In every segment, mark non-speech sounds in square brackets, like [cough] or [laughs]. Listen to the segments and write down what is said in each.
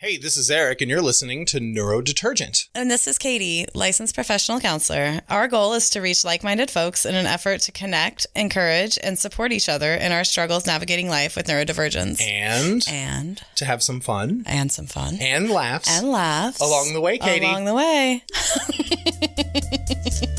Hey, this is Eric, and you're listening to Neurodetergent. And this is Katie, licensed professional counselor. Our goal is to reach like minded folks in an effort to connect, encourage, and support each other in our struggles navigating life with neurodivergence. And And, to have some fun and some fun. and laughs. And laughs. Along the way, Katie. Along the way. [laughs]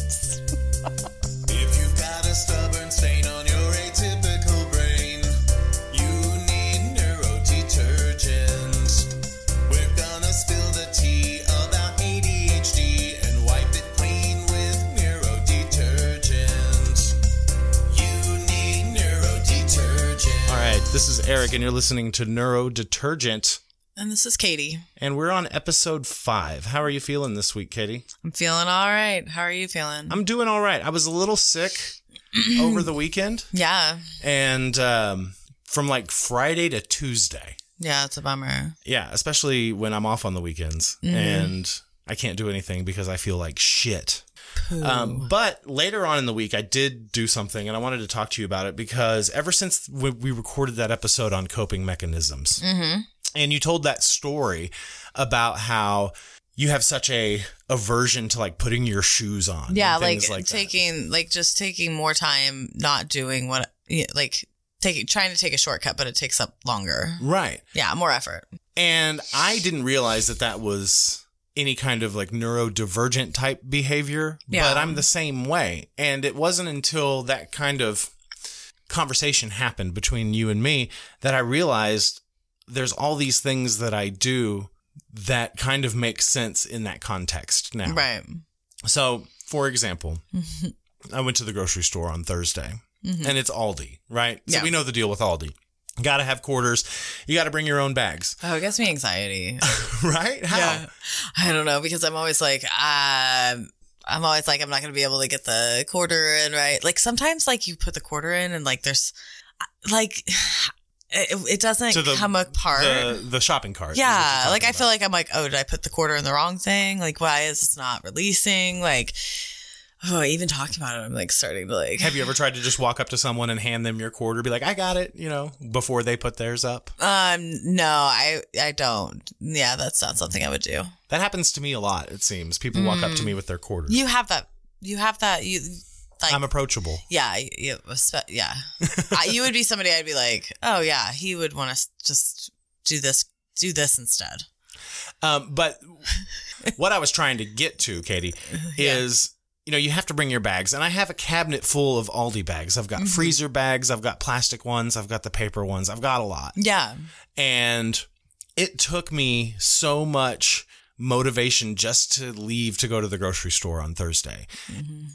Eric, and you're listening to Neurodetergent. And this is Katie. And we're on episode five. How are you feeling this week, Katie? I'm feeling all right. How are you feeling? I'm doing all right. I was a little sick [clears throat] over the weekend, yeah. and um, from like Friday to Tuesday. Yeah, it's a bummer. Yeah, especially when I'm off on the weekends and I can't do anything because I feel like shit. Um, but later on in the week, I did do something and I wanted to talk to you about it because ever since we, we recorded that episode on coping mechanisms, and you told that story about how you have such a aversion to like putting your shoes on. Yeah, and like, things that. taking like just taking more time, not doing what like taking trying to take a shortcut, but it takes up longer. Right. Yeah, more effort. And I didn't realize that that was any kind of like neurodivergent type behavior, Yeah. but I'm the same way. And it wasn't until that kind of conversation happened between you and me that I realized there's all these things that I do that kind of make sense in that context now. Right. So, for example, mm-hmm. I went to the grocery store on Thursday mm-hmm. and it's Aldi, right? So Yeah. we know the deal with Aldi. Got to have quarters. You got to bring your own bags, Oh, it gives me anxiety. [laughs] right? How? Yeah. I don't know because I'm always like, um, I'm always like, I'm not going to be able to get the quarter in right. Like sometimes, like you put the quarter in and like there's, like, [sighs] it, it doesn't To the- come apart. The the shopping cart. yeah, like I feel like I'm like, oh, did I put the quarter in the wrong thing? Like, why is this not releasing? Like, [sighs] oh, even talking about it, I'm like starting to like. Have you ever tried to just walk up to someone and hand them your quarter, be like, "I got it," you know, before they put theirs up? Um, no, I I don't. Yeah, that's not something I would do. That happens to me a lot. It seems people walk up to me with their quarters. You have that. You have that. You like. I'm approachable. yeah, you, yeah. I, you would be somebody I'd be like, oh yeah, he would want to just do this, do this instead. Um, but what I was trying to get to, Katie, [laughs] is you know you have to bring your bags, and I have a cabinet full of Aldi bags. I've got Mm-hmm. freezer bags, I've got plastic ones, I've got the paper ones, I've got a lot, Yeah, and it took me so much motivation just to leave to go to the grocery store on Thursday.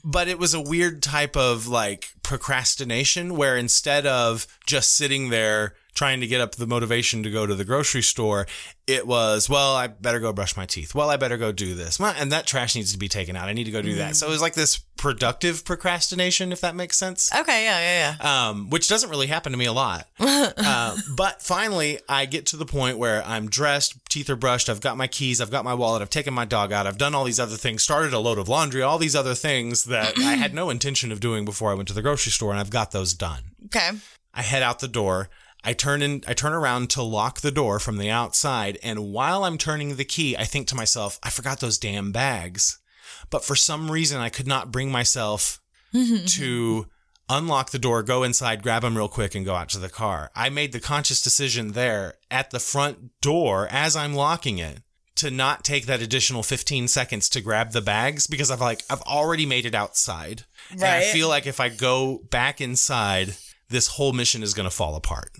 But it was a weird type of like procrastination where instead of just sitting there trying to get up the motivation to go to the grocery store, it was, well, I better go brush my teeth. Well, I better go do this. And that trash needs to be taken out. I need to go do that. So it was like this productive procrastination, if that makes sense okay, yeah, yeah, yeah. um, which doesn't really happen to me a lot. [laughs] uh, but finally, I get to the point where I'm dressed, teeth are brushed, I've got my keys, I've got my wallet, I've taken my dog out, I've done all these other things, started a load of laundry, all these other things that I had no intention of doing before I went to the grocery store, and I've got those done. Okay, I head out the door. I turn in I turn around to lock the door from the outside and while I'm turning the key I think to myself I forgot those damn bags. But for some reason I could not bring myself [laughs] to unlock the door, go inside, grab them real quick and go out to the car. I made the conscious decision there at the front door as I'm locking it to not take that additional 15 seconds to grab the bags because I've like I've already made it outside. And I feel like if I go back inside, this whole mission is going to fall apart.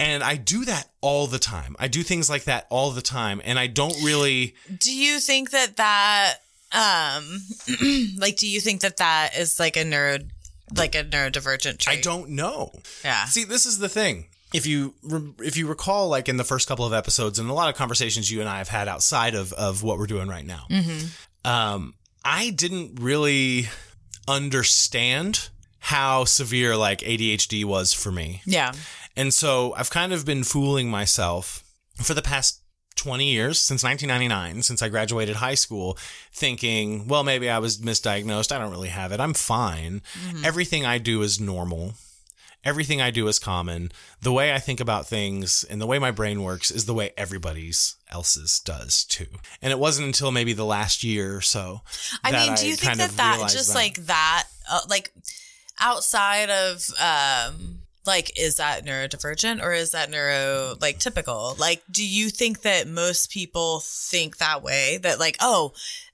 And I do that all the time. I do things like that all the time and I don't really do you think that that um, [clears throat] like, do you think that that is like a neuro, like a neurodivergent trait? I don't know. Yeah. See, this is the thing. If you if you recall, like in the first couple of episodes, and a lot of conversations you and I have had outside of of what we're doing right now, um, I didn't really understand how severe like ADHD was for me, Yeah. and so I've kind of been fooling myself for the past 20 years since 1999 since I graduated high school thinking well maybe I was misdiagnosed I don't really have it I'm fine everything I do is normal everything I do is common. The way I think about things and the way my brain works is the way everybody's else's does too. And it wasn't until maybe the last year or so. I that mean, do you think that that just that. like that, uh, like outside of, um, like, is that neurodivergent or is that neuro like typical? Like, do you think that most people think that way? That like, oh,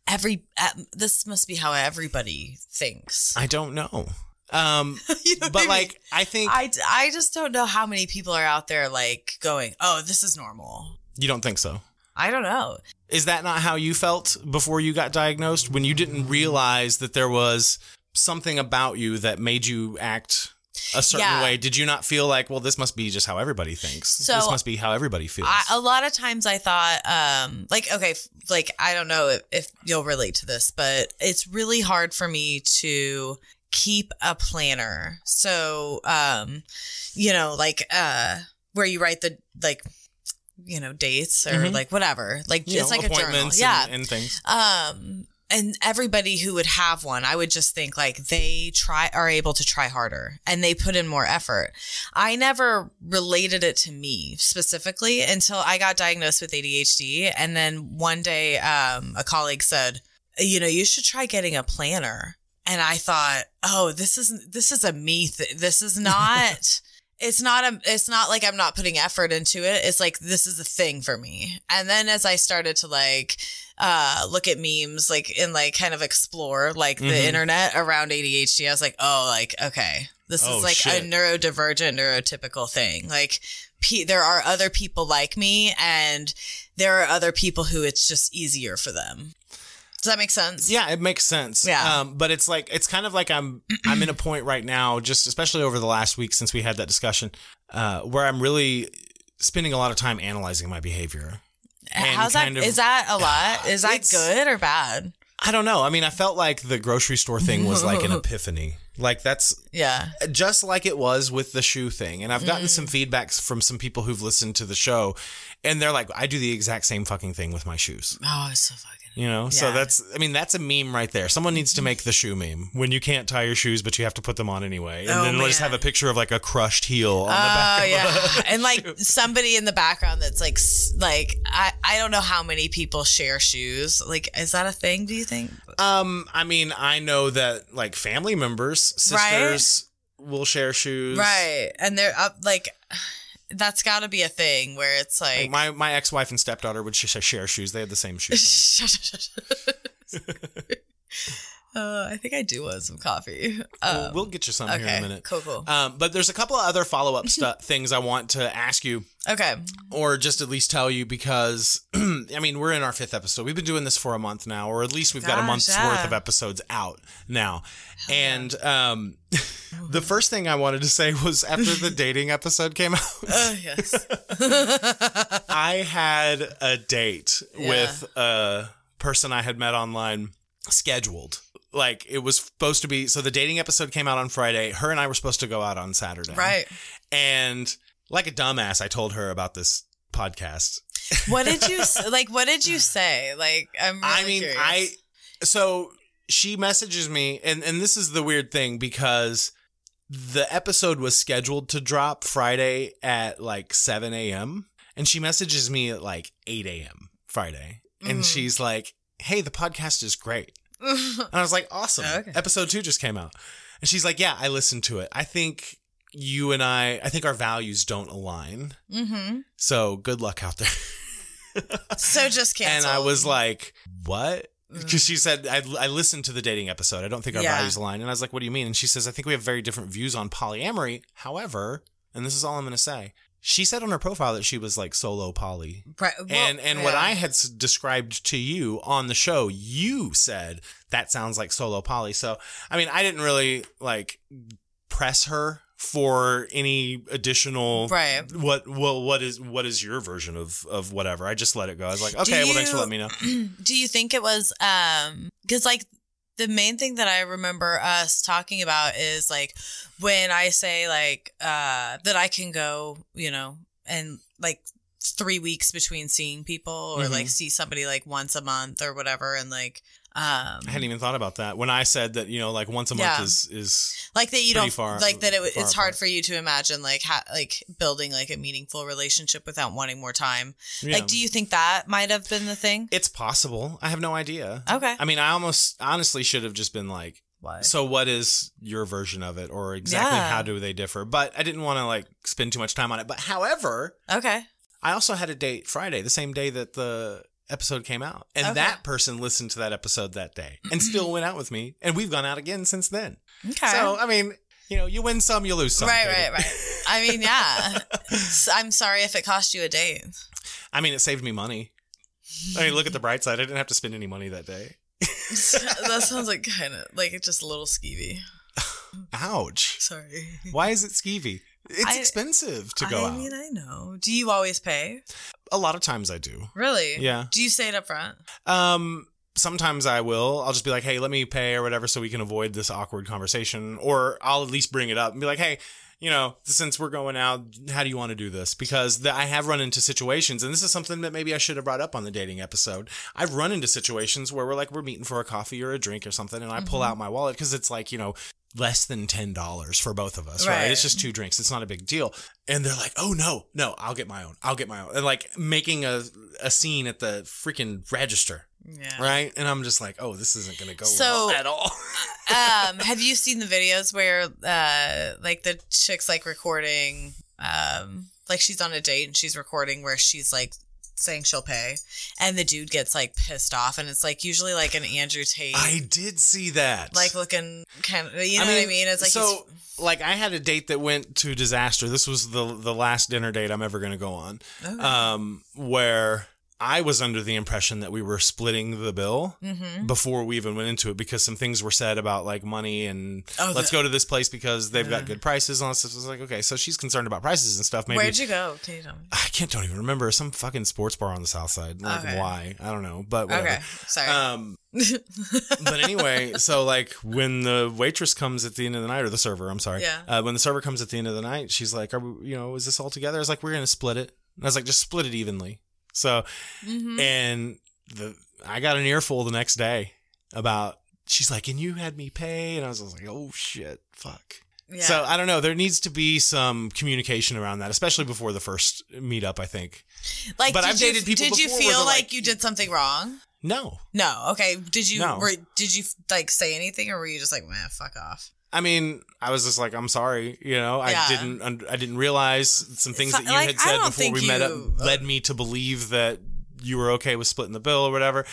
every uh, this must be how everybody thinks. I don't know. Um, [laughs] You know what I but mean? like, I think I, I just don't know how many people are out there like going, oh, this is normal. you don't think so. I don't know. Is that not how you felt before you got diagnosed? When you didn't realize that there was something about you that made you act a certain Yeah. way, did you not feel like, well, this must be just how everybody thinks? So, this must be how everybody feels. I, a lot of times I thought, um, like, okay, like, I don't know if, if you'll relate to this, but it's really hard for me to keep a planner. So, um, you know, like, uh, where you write the, like, you know, dates or Mhm. like whatever. Like, You it's know, like a journal. appointments Yeah. and, and things. Um, and everybody who would have one, I would just think like they try are able to try harder and they put in more effort. I never related it to me specifically until I got diagnosed with ADHD. And then one day, um, a colleague said, you know, you should try getting a planner. And I thought, oh, this is this is a me. Th- this is [laughs] not. It's not a. It's not like I'm not putting effort into it. It's like this is a thing for me. And then as I started to like uh look at memes, like and like kind of explore like the Mhm. internet around ADHD, I was like, oh, like okay, this Oh, is like shit. a neurodivergent, neurotypical thing. Like pe- there are other people like me, and there are other people who it's just easier for them. Does that make sense? Yeah, it makes sense. Yeah. Um, but it's like it's kind of like I'm [clears throat] I'm in a point right now, just especially over the last week since we had that discussion, uh, where I'm really spending a lot of time analyzing my behavior. and How's that? of- Is that a lot? [sighs] Is that good or bad? I don't know. I mean, I felt like the grocery store thing was like an [laughs] epiphany. Like that's Yeah. just like it was with the shoe thing. And I've gotten Mm. some feedbacks from some people who've listened to the show, and they're like, I do the exact same fucking thing with my shoes. Oh, it's so fucking. You know, so that's, I mean, that's a meme right there. Someone needs to make the shoe meme when you can't tie your shoes, but you have to put them on anyway. And Oh, then we'll just have a picture of like a crushed heel on the Oh back. of yeah, and like [laughs] somebody in the background that's like, like I, I don't know how many people share shoes. Like, is that a thing? Do you think? Um, I mean, I know that like family members, Right. sisters will share shoes. Right, and they're up like, that's got to be a thing where it's like, Like my, my ex-wife and stepdaughter would sh- share shoes. They had the same shoe size. [laughs] [laughs] [laughs] uh, I think I do want some coffee. Well, Um, we'll get you some here in a minute. cool, cool. Um, but there's a couple of other follow up [laughs] stu- things I want to ask you, okay, or just at least tell you, because [clears throat] I mean we're in our fifth episode. We've been doing this for a month now, or at least we've got a month's yeah. worth of episodes out now. And um, [laughs] the first thing I wanted to say was after the [laughs] dating episode came out, uh, yes, I had a date Yeah. with a person I had met online scheduled. Like it was supposed to be. So the dating episode came out on Friday. Her and I were supposed to go out on Saturday. right. And like a dumbass, I told her about this podcast. [laughs] What did you like? What did you say? Like, I'm. Really I mean, curious. I so she messages me, and and this is the weird thing because the episode was scheduled to drop Friday at like seven a.m. and she messages me at like eight a.m. Friday, and Mhm. she's like, "Hey, the podcast is great." [laughs] And I was like, "Awesome!" Okay. Episode two just came out, and she's like, "Yeah, I listened to it. I think." You and I, I think our values don't align. mm-hmm. So good luck out there. [laughs] So just cancel. And I was like, what? Because she said, I, I listened to the dating episode. I don't think our Mm. Yeah. values align. And I was like, what do you mean? And she says, I think we have very different views on polyamory. However, and this is all I'm going to say, she said on her profile that she was like solo poly. right, well, and and what. I had s- described to you on the show, you said that sounds like solo poly. So, I mean, I didn't really like press her for any additional Right. what well what is what is your version of of whatever i just let it go i was like okay well thanks for letting me know [clears throat] Do you think it was um because like the main thing that I remember us talking about is like when I say like uh that I can go, you know, and like three weeks between seeing people or Mhm. like see somebody like once a month or whatever and like Um, I hadn't even thought about that when I said that you know like once a month Yeah. is is like that you don't far- like that it, it's hard for you to imagine like ha- like building like a meaningful relationship without wanting more time. yeah. Like, do you think that might have been the thing? it's possible. I have no idea. Okay. I mean, I almost honestly should have just been like, What? so what is your version of it, or exactly Yeah. how do they differ? But I didn't want to like spend too much time on it. But however, Okay. I also had a date Friday, the same day that the episode came out, and Okay. that person listened to that episode that day and mm-hmm. still went out with me, and we've gone out again since then. Okay. So I mean, you know, you win some, you lose some. right, right, right. I mean, yeah. [laughs] I'm sorry if it cost you a date. I mean, it saved me money. I mean, look at the bright side. I didn't have to spend any money that day. [laughs] that sounds like [laughs] kind of like it's just a little skeevy. Ouch. Sorry. Why is it skeevy? It's I- expensive to go I out. mean, I know. Do you always pay? a lot of times I do. Really? Yeah. Do you say it up front? Um, sometimes I will. I'll just be like, hey, let me pay or whatever so we can avoid this awkward conversation. Or I'll at least bring it up and be like, hey, you know, since we're going out, how do you want to do this? Because the, I have run into situations, and this is something that maybe I should have brought up on the dating episode. I've run into situations where we're like, we're meeting for a coffee or a drink or something, and I pull Mm-hmm. out my wallet because it's like, you know, less than $10 for both of us, right. Right. It's just two drinks. It's not a big deal. And they're like, oh, no, no, I'll get my own. I'll get my own. And like making a, a scene at the freaking register Yeah. right? And I'm just like, oh, this isn't going to go So- well at all. [laughs] um, have you seen the videos where uh like the chick's like recording um like she's on a date and she's recording where she's like saying she'll pay and the dude gets like pissed off and it's like usually like an Andrew Tate I did see that. like looking kind of you know what I mean? It's like so. Like I had a date that went to disaster. This was the the last dinner date I'm ever going to go on. Okay. Um, where I was under the impression that we were splitting the bill Mhm. before we even went into it because some things were said about like money and Oh, let's the- go to this place because they've Yeah. got good prices and all stuff. I was like, okay, so she's concerned about prices and stuff. Maybe Where'd you go? Can you tell me? I can't don't even remember some fucking sports bar on the south side. Like Okay. why? I don't know, but whatever. Okay, sorry. Um, [laughs] but anyway, so like when the waitress comes at the end of the night, or the server, I'm sorry. Yeah. Uh, when the server comes at the end of the night, she's like, "Are we, you know, is this all together?" I was like, "We're gonna split it." And I was like, "Just split it evenly." So, Mhm. and the I got an earful the next day about. She's like, "And you had me pay," and I was, I was like, "Oh shit, fuck." yeah. So I don't know. There needs to be some communication around that, especially before the first meetup. I think. like, but I've you, dated people Did you feel like, like- you did something wrong? No, No. Okay. Did you? No. Were, did you like say anything, or were you just like, man, fuck off? I mean, I was just like, I'm sorry, you know, I didn't, I didn't realize some things So- that you like, had said before we met up led me to believe that you were okay with splitting the bill or whatever.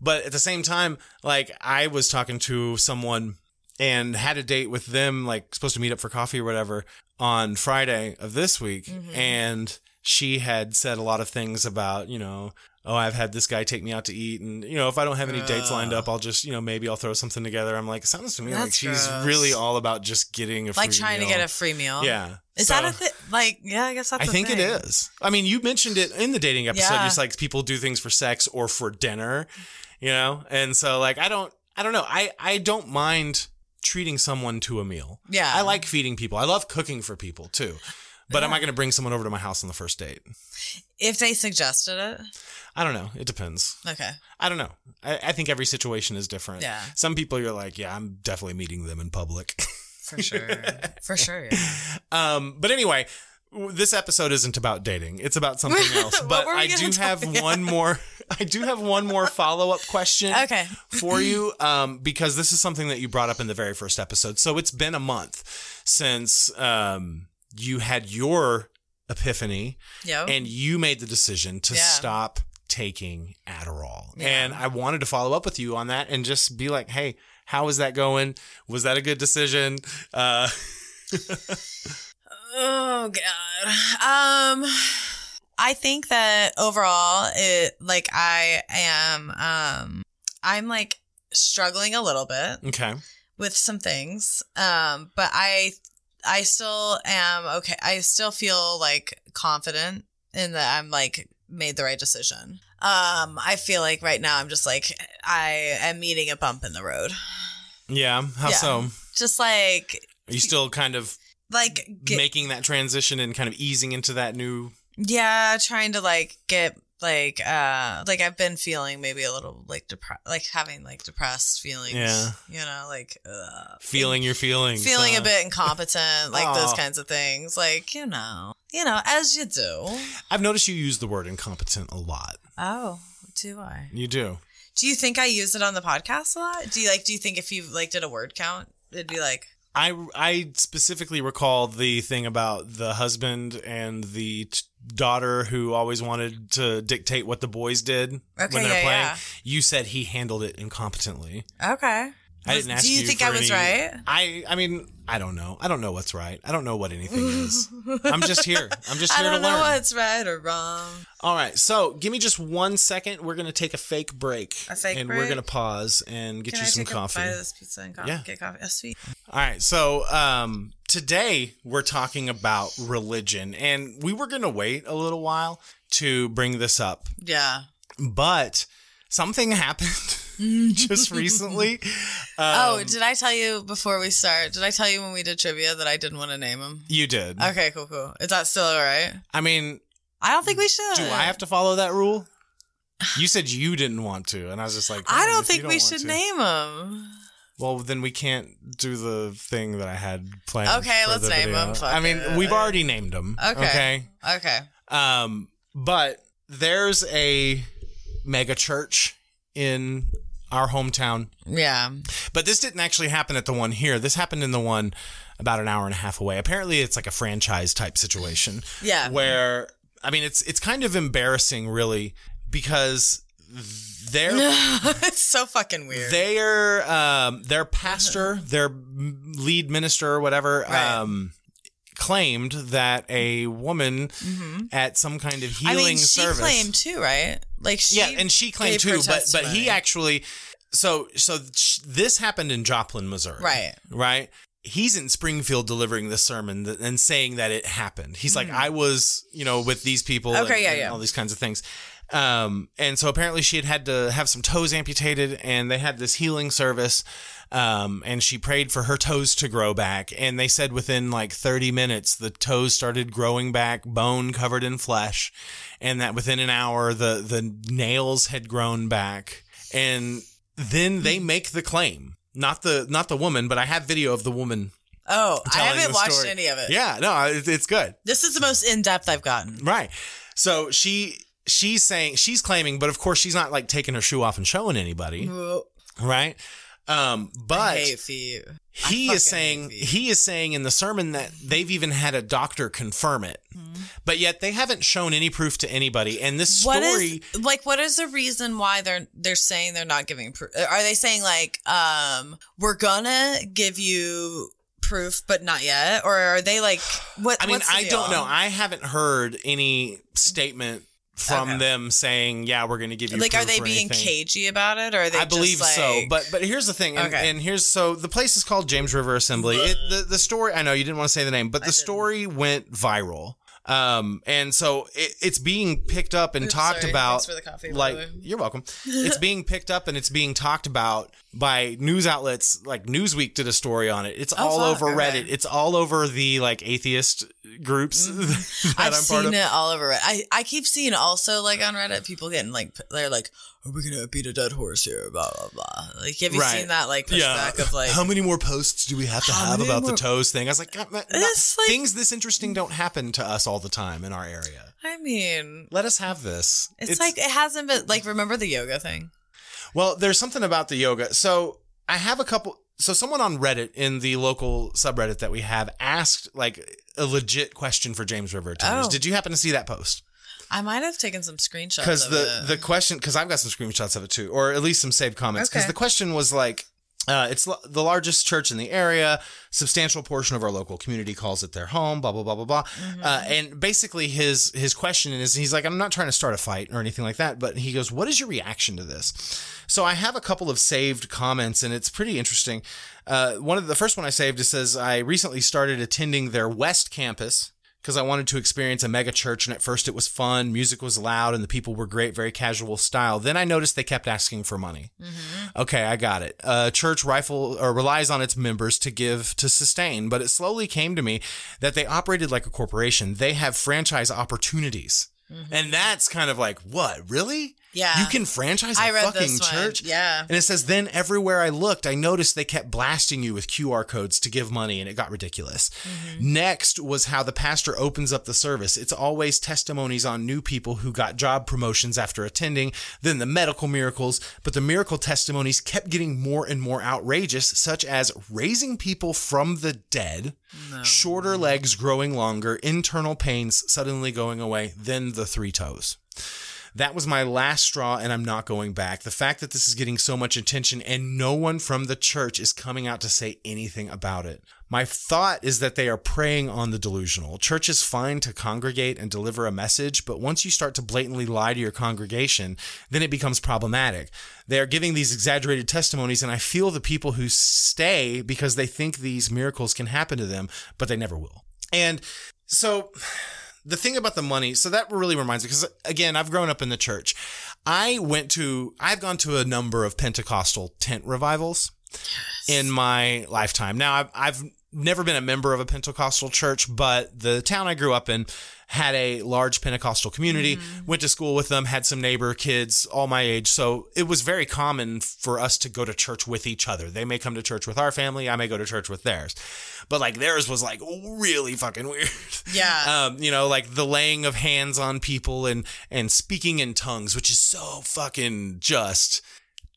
But at the same time, like I was talking to someone and had a date with them, like supposed to meet up for coffee or whatever on Friday of this week, Mm-hmm. and she had said a lot of things about, you know, oh, I've had this guy take me out to eat, and you know, if I don't have any dates lined up, I'll just, you know, maybe I'll throw something together. I'm like, it sounds to me like she's gross. really all about just getting a free meal. Like trying to get a free meal. yeah. Is So, that a thing? Like, yeah, I guess that's. I think it thing. is. I mean, you mentioned it in the dating episode. Yeah. Just like people do things for sex or for dinner, you know, and so like I don't, I don't know. I I don't mind treating someone to a meal. Yeah. I like feeding people. I love cooking for people too. But am I going to bring someone over to my house on the first date? If they suggested it, I don't know. It depends. okay. I don't know. I, I think every situation is different. Yeah. Some people you're like, yeah, I'm definitely meeting them in public. [laughs] For sure. For sure. Yeah. [laughs] Um, but anyway, this episode isn't about dating. It's about something [laughs] else. But I do have about? one more. I do have one more follow up question. Okay. For you, um, because this is something that you brought up in the very first episode. So it's been a month since um, you had your epiphany Yep. and you made the decision to. Yeah. stop taking Adderall. Yeah. And I wanted to follow up with you on that and just be like, hey, how is that going? Was that a good decision? Uh, [laughs] Oh god. Um I think that overall it like I am um I'm like struggling a little bit okay. with some things. Um but I I still am okay. I still feel like confident in that I'm like made the right decision. Um I feel like right now I'm just like I am meeting a bump in the road. Yeah. How Yeah. so? Just like Are you still kind of like get, making that transition and kind of easing into that new? Yeah, trying to like get like uh like I've been feeling maybe a little like depressed like having like depressed feelings. Yeah. You know, like uh Feeling your feelings. feeling huh? a bit incompetent, like those kinds of things. Like, you know. You know, as you do. I've noticed you use the word incompetent a lot. Oh, do I? You do. Do you think I use it on the podcast a lot? Do you like do you think if you like did a word count, it'd be like I I specifically recall the thing about the husband and the t- daughter who always wanted to dictate what the boys did Okay, when they're yeah, playing. yeah. You said he handled it incompetently. Okay. I didn't ask you. do you, you think I was any- right? I I mean I don't know. I don't know what's right. I don't know what anything is. I'm just here. I'm just [laughs] here to learn. I don't know what's right or wrong. All right. So give me just one second. We're gonna take a fake break. A fake and we're gonna pause and get Can you I some coffee. a bite of this pizza and coffee? Yeah. Get coffee. Oh, sweet. All right. So um, today we're talking about religion, and we were gonna wait a little while to bring this up, Yeah. but something [laughs] happened [laughs] just recently. oh, Um, did I tell you before we start? Did I tell you when we did trivia that I didn't want to name him? you did. Okay, cool, cool. Is that still all right? I mean, I don't think we should. do I have to follow that rule? You said you didn't want to, and I was just like, I "Oh, don't think you we should to." name him. Well, then we can't do the thing that I had planned. Okay, let's name video. him. Fuck I mean, it. we've already named him. Okay. Okay. Um, but there's a mega church in our hometown. Yeah. But this didn't actually happen at the one here. This happened in the one about an hour and a half away. Apparently, it's like a franchise type situation. Yeah. Where I mean, it's it's kind of embarrassing, really, because they're [laughs] it's so fucking weird. their um their pastor, their lead minister or whatever, Right. um claimed that a woman at some kind of healing Mm-hmm. I mean, she service. claimed too, right? Like she yeah, and she claimed too, but but he actually so so this happened in Joplin, Missouri. Right. Right? He's in Springfield delivering the sermon and saying that it happened. He's like, I was, you know, with these people. Okay, and, yeah, and yeah. all these kinds of things. Um, and so apparently she had had to have some toes amputated and they had this healing service. Um, and she prayed for her toes to grow back. And they said within like 30 minutes, the toes started growing back, bone covered in flesh. And that within an hour, the, the nails had grown back. And then they make the claim. Not the not the woman, but I have video of the woman Oh, I haven't watched story. any of it. Yeah, no, it, it's good. This is the most in depth I've gotten. Right. So she she's saying she's claiming, but of course she's not like taking her shoe off and showing anybody, right? Um, but. He is saying he is saying in the sermon that they've even had a doctor confirm it, Mm-hmm. but yet they haven't shown any proof to anybody. And this story, is like? What is the reason why they're they're saying they're not giving proof? Are they saying like, um, we're gonna give you proof, but not yet, or are they like, what? I mean, I don't know. I haven't heard any statement from Okay. them saying, "Yeah, we're going to give you." Like, are they being anything. cagey about it, or are they? I believe just, so, but but here's the thing, and, Okay. and here's so the place is called James River Assembly. It, the the story I know you didn't want to say the name, but the didn't. story went viral, um, and so it, it's being picked up and Oops, talked sorry. about. Thanks for the coffee, like you're welcome. [laughs] it's being picked up and it's being talked about by news outlets. Like Newsweek did a story on it. It's all Oh, fuck, over okay. Reddit. It's all over the like atheist groups Mm-hmm. [laughs] I've I'm part seen of. it all over it. I, I keep seeing also like on Reddit people getting like they're like, "Are we gonna beat a dead horse here?" Blah blah blah. Like, have you Right. seen that like pushback of like? how many more posts do we have to have about more- the toes thing? I was like, God, like- things this interesting don't happen to us all the time in our area. I mean, Let us have this. it's, like it hasn't been like remember the yoga thing. well, there's something about the yoga. So I have a couple. So someone on Reddit in the local subreddit that we have asked like a legit question for James River. Oh. Did you happen to see that post? I might have taken some screenshots Because the it. the question because I've got some screenshots of it too, or at least some saved comments. Because Okay. the question was like, uh, it's l- the largest church in the area. Substantial portion of our local community calls it their home. Blah blah blah blah blah. Mm-hmm. Uh, and basically, his his question is, he's like, I'm not trying to start a fight or anything like that, but he goes, "What is your reaction to this?" So I have a couple of saved comments, and it's pretty interesting. Uh, one of the first one I saved it says, "I recently started attending their West campus." Because I wanted to experience a mega church. And at first it was fun, music was loud, and the people were great, very casual style. Then I noticed they kept asking for money. Mm-hmm. Okay, I got it. A church rifle or relies on its members to give to sustain, but it slowly came to me that they operated like a corporation. They have franchise opportunities. Mm-hmm. And that's kind of like, what, really? Yeah. You can franchise a I read fucking church? Yeah. And it says, then everywhere I looked, I noticed they kept blasting you with QR codes to give money, and it got ridiculous. Mm-hmm. Next was how the pastor opens up the service. It's always testimonies on new people who got job promotions after attending, then the medical miracles, but the miracle testimonies kept getting more and more outrageous, such as raising people from the dead, shorter legs growing longer, internal pains suddenly going away, then the three toes. That was my last straw, and I'm not going back. The fact that this is getting so much attention and no one from the church is coming out to say anything about it. My thought is that they are preying on the delusional. Church is fine to congregate and deliver a message, but once you start to blatantly lie to your congregation, then it becomes problematic. They are giving these exaggerated testimonies, and I feel the people who stay because they think these miracles can happen to them, but they never will. And so the thing about the money, so that really reminds me, because again, I've grown up in the church. I went to, I've gone to a number of Pentecostal tent revivals in my lifetime. Now, I've, I've never been a member of a Pentecostal church, but the town I grew up in had a large Pentecostal community, went to school with them, had some neighbor kids all my age. So it was very common for us to go to church with each other. They may come to church with our family, I may go to church with theirs. But like theirs was like really fucking weird. Yeah. [laughs] Um, you know, like the laying of hands on people and and speaking in tongues, which is so fucking just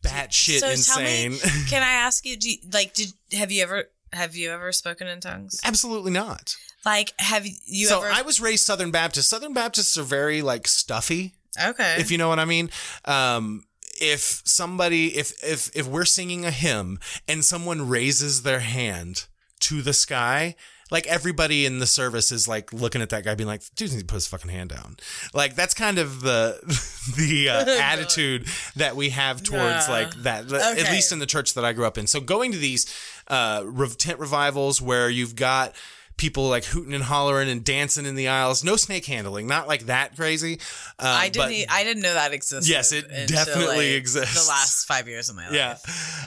batshit so insane. me, [laughs] can I ask you, do you, like, did have you ever have you ever spoken in tongues? Absolutely not. Like, have you so ever? I was raised Southern Baptist. Southern Baptists are very like stuffy, okay. if you know what I mean. Um, if somebody, if if if we're singing a hymn and someone raises their hand to the sky. Like everybody in the service is like looking at that guy, being like, "Dude needs to put his fucking hand down." Like that's kind of the [laughs] the uh, [laughs] attitude that we have towards Yeah. like that. At least in the church that I grew up in. So going to these uh, rev- tent revivals where you've got people like hooting and hollering and dancing in the aisles, no snake handling, not like that crazy. Um, I didn't. but- e- I didn't know that existed. Yes, it definitely like, exists. The last five years of my life. yeah,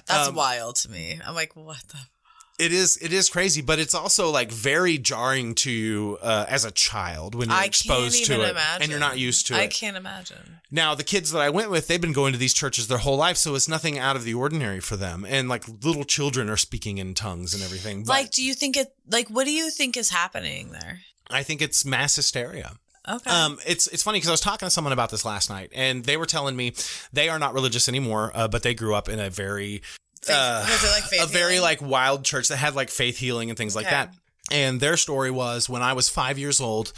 that's Um, wild to me. I'm like, what the? It is. It is crazy, but it's also like very jarring to you uh, as a child when you're I exposed to it imagine. and you're not used to I it. I can't imagine. Now, the kids that I went with, they've been going to these churches their whole life, so it's nothing out of the ordinary for them. And like little children are speaking in tongues and everything. But like, do you think it? Like, what do you think is happening there? I think it's mass hysteria. Okay. Um, it's it's funny because I was talking to someone about this last night, and they were telling me they are not religious anymore, uh, but they grew up in a very Faith- uh, like faith a very healing? like wild church that had like faith healing and things like that. And their story was when I was five years old.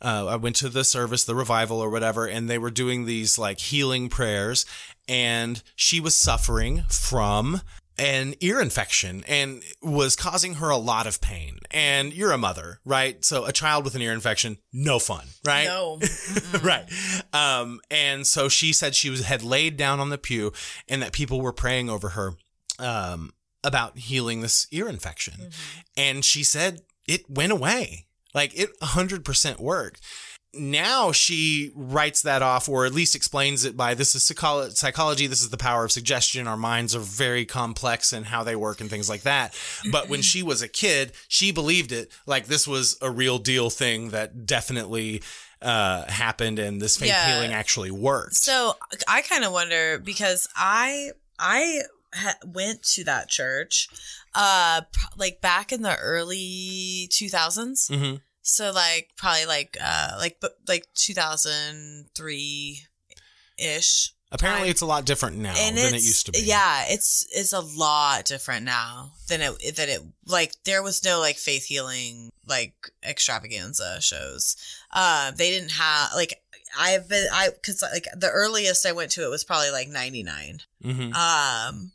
Uh, I went to the service, the revival or whatever, and they were doing these like healing prayers. And she was suffering from an ear infection and was causing her a lot of pain. And you're a mother, right? So a child with an ear infection, no fun, right? No. [laughs] right. Um, and so she said she was had laid down on the pew and that people were praying over her um, about healing this ear infection. And she said it went away. Like it 100% worked. Now she writes that off, or at least explains it by this is psycholo- psychology. This is the power of suggestion. Our minds are very complex and how they work and things like that. But when she was a kid, she believed it like this was a real deal thing that definitely uh, happened and this faith Yeah. healing actually worked. So I kind of wonder because I I ha- went to that church, uh, pr- like back in the early two thousands. Mhm. So like probably like uh like but like two thousand three ish. Apparently, it's a lot different now than it used to be. Yeah, it's it's a lot different now than it than it like there was no like faith healing like extravaganza shows. Uh, they didn't have like I've been I because like the earliest I went to it was probably like ninety nine. hmm Um,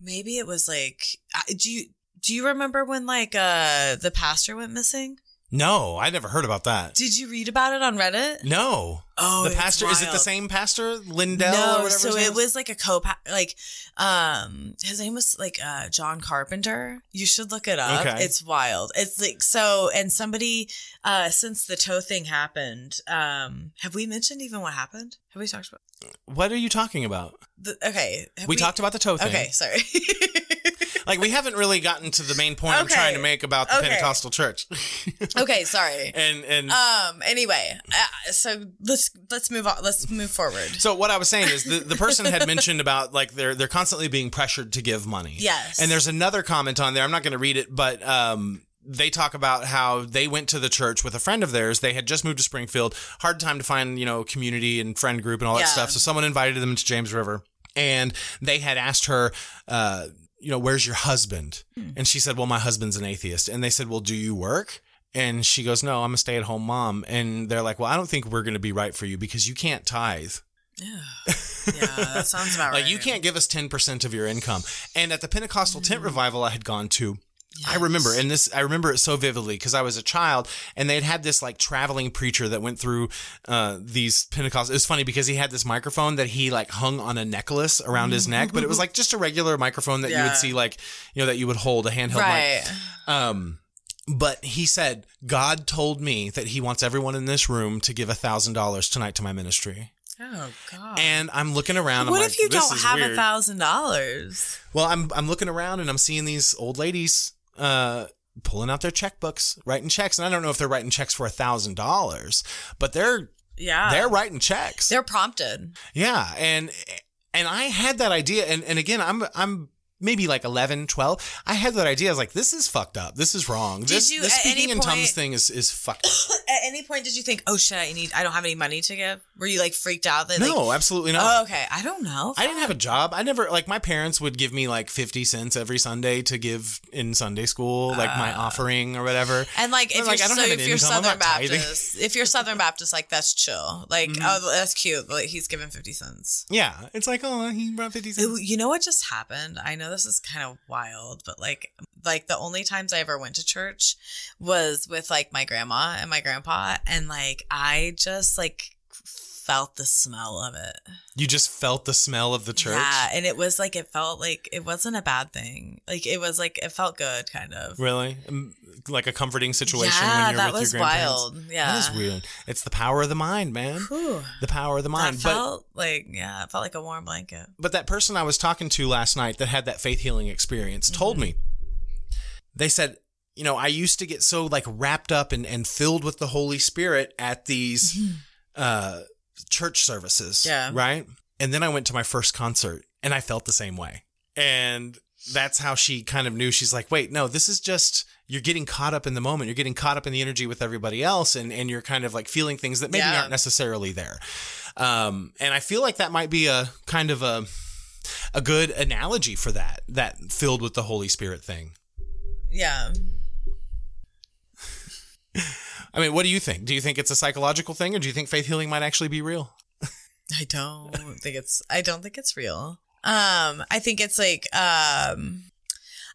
maybe it was like do you do you remember when like uh the pastor went missing? No, I never heard about that. Did you read about it on Reddit? No. Oh, the pastor is it the same pastor Lindell or no, whatever? so it was like a co like um his name was like uh John Carpenter. You should look it up. Okay. It's wild. It's like so and somebody uh since the toe thing happened, um have we mentioned even what happened? Have we talked about What are you talking about? the okay. have We, talked about the toe thing. Okay, sorry. [laughs] like we haven't really gotten to the main point I'm trying to make about the Okay. Pentecostal church. [laughs] Okay, sorry. and and Um. Anyway, uh, so let's let's move on. Let's move forward. so what I was saying is the, the person had mentioned about like they're they're constantly being pressured to give money. Yes. And there's another comment on there. I'm not going to read it, but um they talk about how they went to the church with a friend of theirs. They had just moved to Springfield. Hard time to find, you know, community and friend group and all that Yeah. stuff. So someone invited them to James River and they had asked her, uh, you know, where's your husband? Hmm. And she said, well, my husband's an atheist. And they said, well, do you work? And she goes, no, I'm a stay at home mom. And they're like, well, I don't think we're going to be right for you because you can't tithe. Yeah, [laughs] Yeah, that sounds about right. Like you can't give us 10% of your income. And at the Pentecostal Mm. tent revival I had gone to, I remember, and this, I remember it so vividly because I was a child and they'd had this like traveling preacher that went through, uh, these Pentecost. It was funny because he had this microphone that he like hung on a necklace around his neck, but it was like just a regular microphone that you would see like, you know, that you would hold a handheld mic. Um, but he said, God told me that he wants everyone in this room to give a thousand dollars tonight to my ministry. Oh God. And I'm looking around. I'm what like, if you "This don't have a thousand dollars? Well, I'm I'm looking around and I'm seeing these old ladies uh pulling out their checkbooks, writing checks, and I don't know if they're writing checks for a thousand dollars, but they're Yeah. they're writing checks. they're prompted. yeah, and and I had that idea, and and again, I'm I'm maybe like 11, 12. I had that idea. I was like, this is fucked up. This is wrong. this you this speaking in tongues thing is is fucked up. [coughs] At any point, did you think, "Oh shit, I need, I don't have any money to give"? Were you like freaked out that like, no, absolutely not. oh, okay, I don't know. I didn't have a job. I never like my parents would give me like 50 cents every Sunday to give in Sunday school, like my offering or whatever. And like if like, you're I don't so, if you're Southern tithing. Baptist, if you're Southern Baptist, like that's chill. Like Mm-hmm. oh, that's cute. Like he's giving fifty cents. Yeah, it's like, oh, he brought 50 cents. You know what just happened? I know this is kind of wild, but like like the only times I ever went to church was with like my grandma and my grandpa and like I just like felt the smell of it. You just felt the smell of the church. Yeah, and it was like it felt like it wasn't a bad thing. Like it was like it felt good kind of. Really? Um, Like a comforting situation yeah, when you're that with was your grandparents. wild. Yeah. That is weird. It's the power of the mind, man. Whew. The power of the That mind. But felt like yeah, it felt like a warm blanket. but that person I was talking to last night that had that faith healing experience told Mm-hmm. me. They said, you know, I used to get so like wrapped up and, and filled with the Holy Spirit at these uh church services. Yeah. Right. And then I went to my first concert and I felt the same way. And that's how she kind of knew she's like, wait, no, this is just you're getting caught up in the moment. You're getting caught up in the energy with everybody else and, and you're kind of like feeling things that maybe Yeah. aren't necessarily there. Um, and I feel like that might be a kind of a a good analogy for that, that filled with the Holy Spirit thing. Yeah. [laughs] I mean, what do you think? Do you think it's a psychological thing or do you think faith healing might actually be real? [laughs] I don't think it's I don't think it's real. Um I think it's like um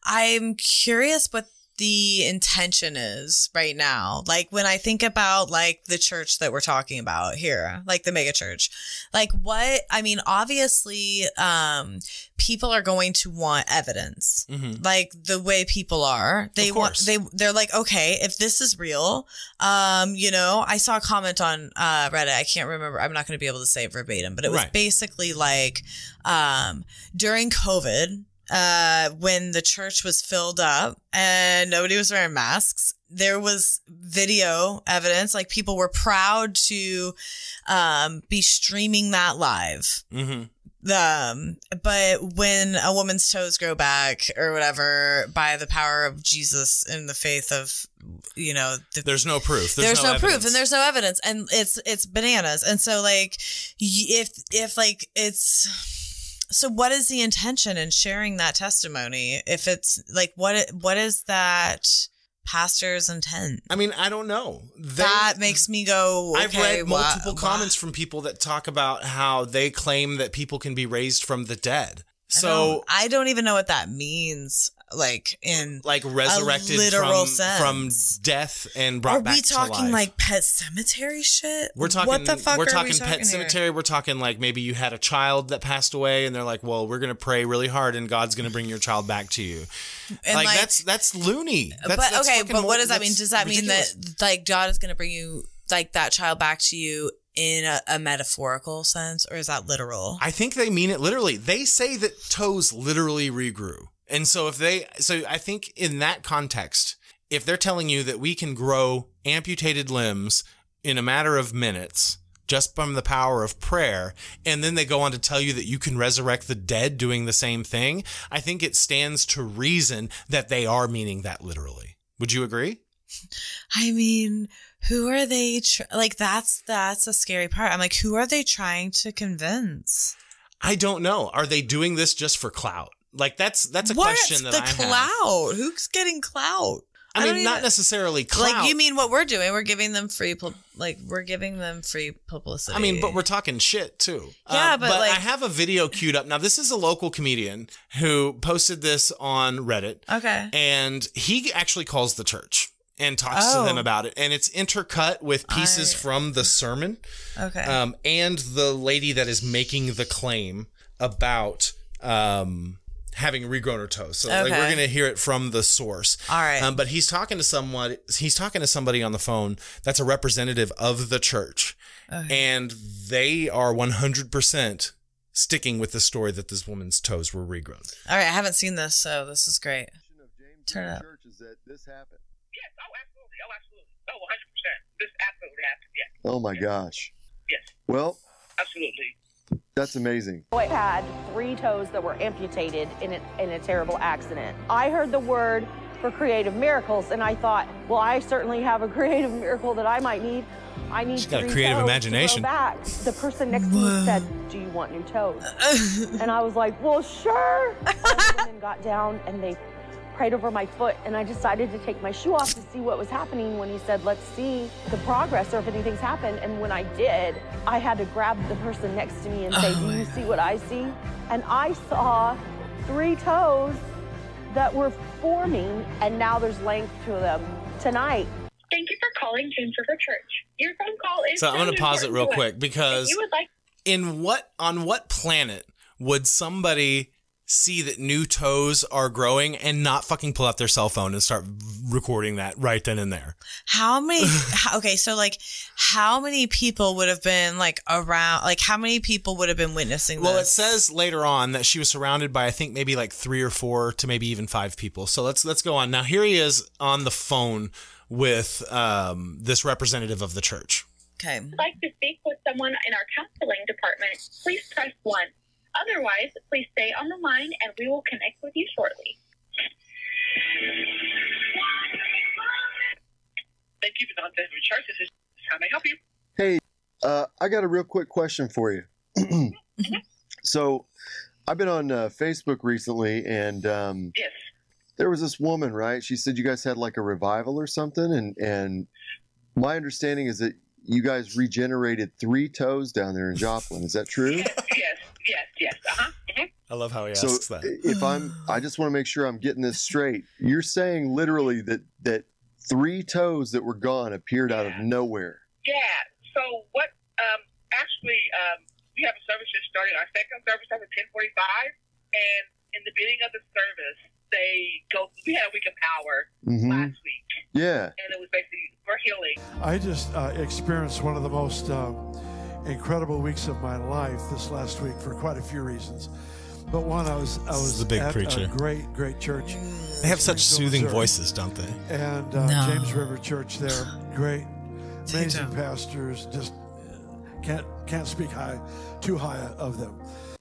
I'm curious what the intention is right now. Like when I think about like the church that we're talking about here, like the mega church. Like what I mean obviously um people are going to want evidence. Mm-hmm. Like the way people are. They want they they're like okay, if this is real, um you know, I saw a comment on uh Reddit. I can't remember. I'm not going to be able to say it verbatim, but it was Right. basically like um during COVID uh when the church was filled up and nobody was wearing masks there was video evidence like people were proud to um be streaming that live Mm-hmm. um but when a woman's toes grow back or whatever by the power of jesus and the faith of you know the There's no proof. there's, no, proof and there's no evidence and it's it's bananas and so like if if like it's so what is the intention in sharing that testimony if it's like what what is that pastor's intent I mean, I don't know. They- that makes me go I've read multiple comments from people that talk about how they claim that people can be raised from the dead. I So, don't- I don't even know what that means like in like resurrected literal from, from death and brought are back Are we talking like pet cemetery shit We're talking. what the fuck we're talking we pet talking here? cemetery. We're talking like maybe you had a child that passed away, and they're like, "Well, we're gonna pray really hard, and God's gonna bring your child back to you." Like, like- that's that's loony. That's, but that's okay, but what does that mean? Does that ridiculous. mean that like God is going to bring you like that child back to you in a, a metaphorical sense, or is that literal? I think they mean it literally. They say that toes literally regrew. And so if they, so I think in that context, if they're telling you that we can grow amputated limbs in a matter of minutes just from the power of prayer, and then they go on to tell you that you can resurrect the dead doing the same thing, I think it stands to reason that they are meaning that literally. Would you agree? I mean, who are they? Tr- like that's that's a scary part. I'm like, who are they trying to convince? I don't know. Are they doing this just for clout? Like that's that's a What's question that the I have. clout? Who's getting clout? I I mean, don't necessarily clout. Like you mean what we're doing? We're giving them free, like we're giving them free publicity. I mean, but we're talking shit too. Yeah, Uh, but, like- I have a video queued up. Now, this is a local comedian who posted this on Reddit, okay. and he actually calls the church and talks Oh. to them about it. And it's intercut with pieces I- from the sermon Okay. um, and the lady that is making the claim about um, having regrown her toes. So like, we're gonna hear it from the source. All right. Um, but he's talking to someone. He's talking to somebody on the phone that's a representative of the church, and they are one hundred percent sticking with the story that this woman's toes were regrown. All right. I haven't seen this, so this is great. of James Turn it up. Church is that this happened. Yes. Oh, absolutely. Oh, absolutely. Oh, 100%. This absolutely happened. Yes. Oh my gosh. Yes. Well, Absolutely. That's amazing. I had three toes that were amputated in a, in a terrible accident. I heard the word for creative miracles, and I thought, well, I certainly have a [laughs] creative miracle that I might need. I need She's got a three creative toes to grow imagination. back. The person next to me said, "Do you want new toes?" and I was like, "Well, sure." [laughs] All the got down and they prayed over my foot, and I decided to take my shoe off to see what was happening. When he said, "Let's see the progress or if anything's happened," and when I did, I had to grab the person next to me and say, oh, "Do you see what I see?" And I saw three toes that were forming, and now there's length to them. Tonight, Thank you for calling James River Church. Your phone call is So I'm gonna pause it real quick because you would like in what on what planet would somebody see that new toes are growing and not fucking pull out their cell phone and start recording that right then and there? How many? [laughs] how, okay, so like, how many people would have been like around? Like, how many people would have been witnessing Well, it says later on that she was surrounded by I think maybe like three or four to maybe even five people. So let's let's go on. Now here he is on the phone with um, this representative of the church. Okay. would like to speak with someone in our counseling department, please press one. Otherwise, please stay on the line and we will connect with you shortly. Thank you for calling James River Church. This is how may I help you? Hey, uh, I got a real quick question for you. [clears throat] so, I've been on uh, Facebook recently, and um, Yes. there was this woman, right? She said you guys had like a revival or something, and and my understanding is that you guys regenerated three toes down there in Joplin. Is that true? Yes. Yes. Yes. Yes. Uh huh. hmm I love how he so, asks that. if I'm, I just want to make sure I'm getting this straight. You're saying literally that that three toes that were gone appeared out of nowhere. Yeah. So what? Um. Actually, um. We have a service just started. Our second service starts at ten forty-five, and in the beginning of the service, they go. We had a week of power hmm last week, Yeah. and it was basically for healing. I just uh, experienced one of the most uh, incredible weeks of my life this last week for quite a few reasons. But one, I was I was is a big at preacher. a great great church, They have such soothing Missouri. voices, don't they? and uh, No. James River Church there, [laughs] great, amazing Tito. pastors. Just can't can't speak high too high of them.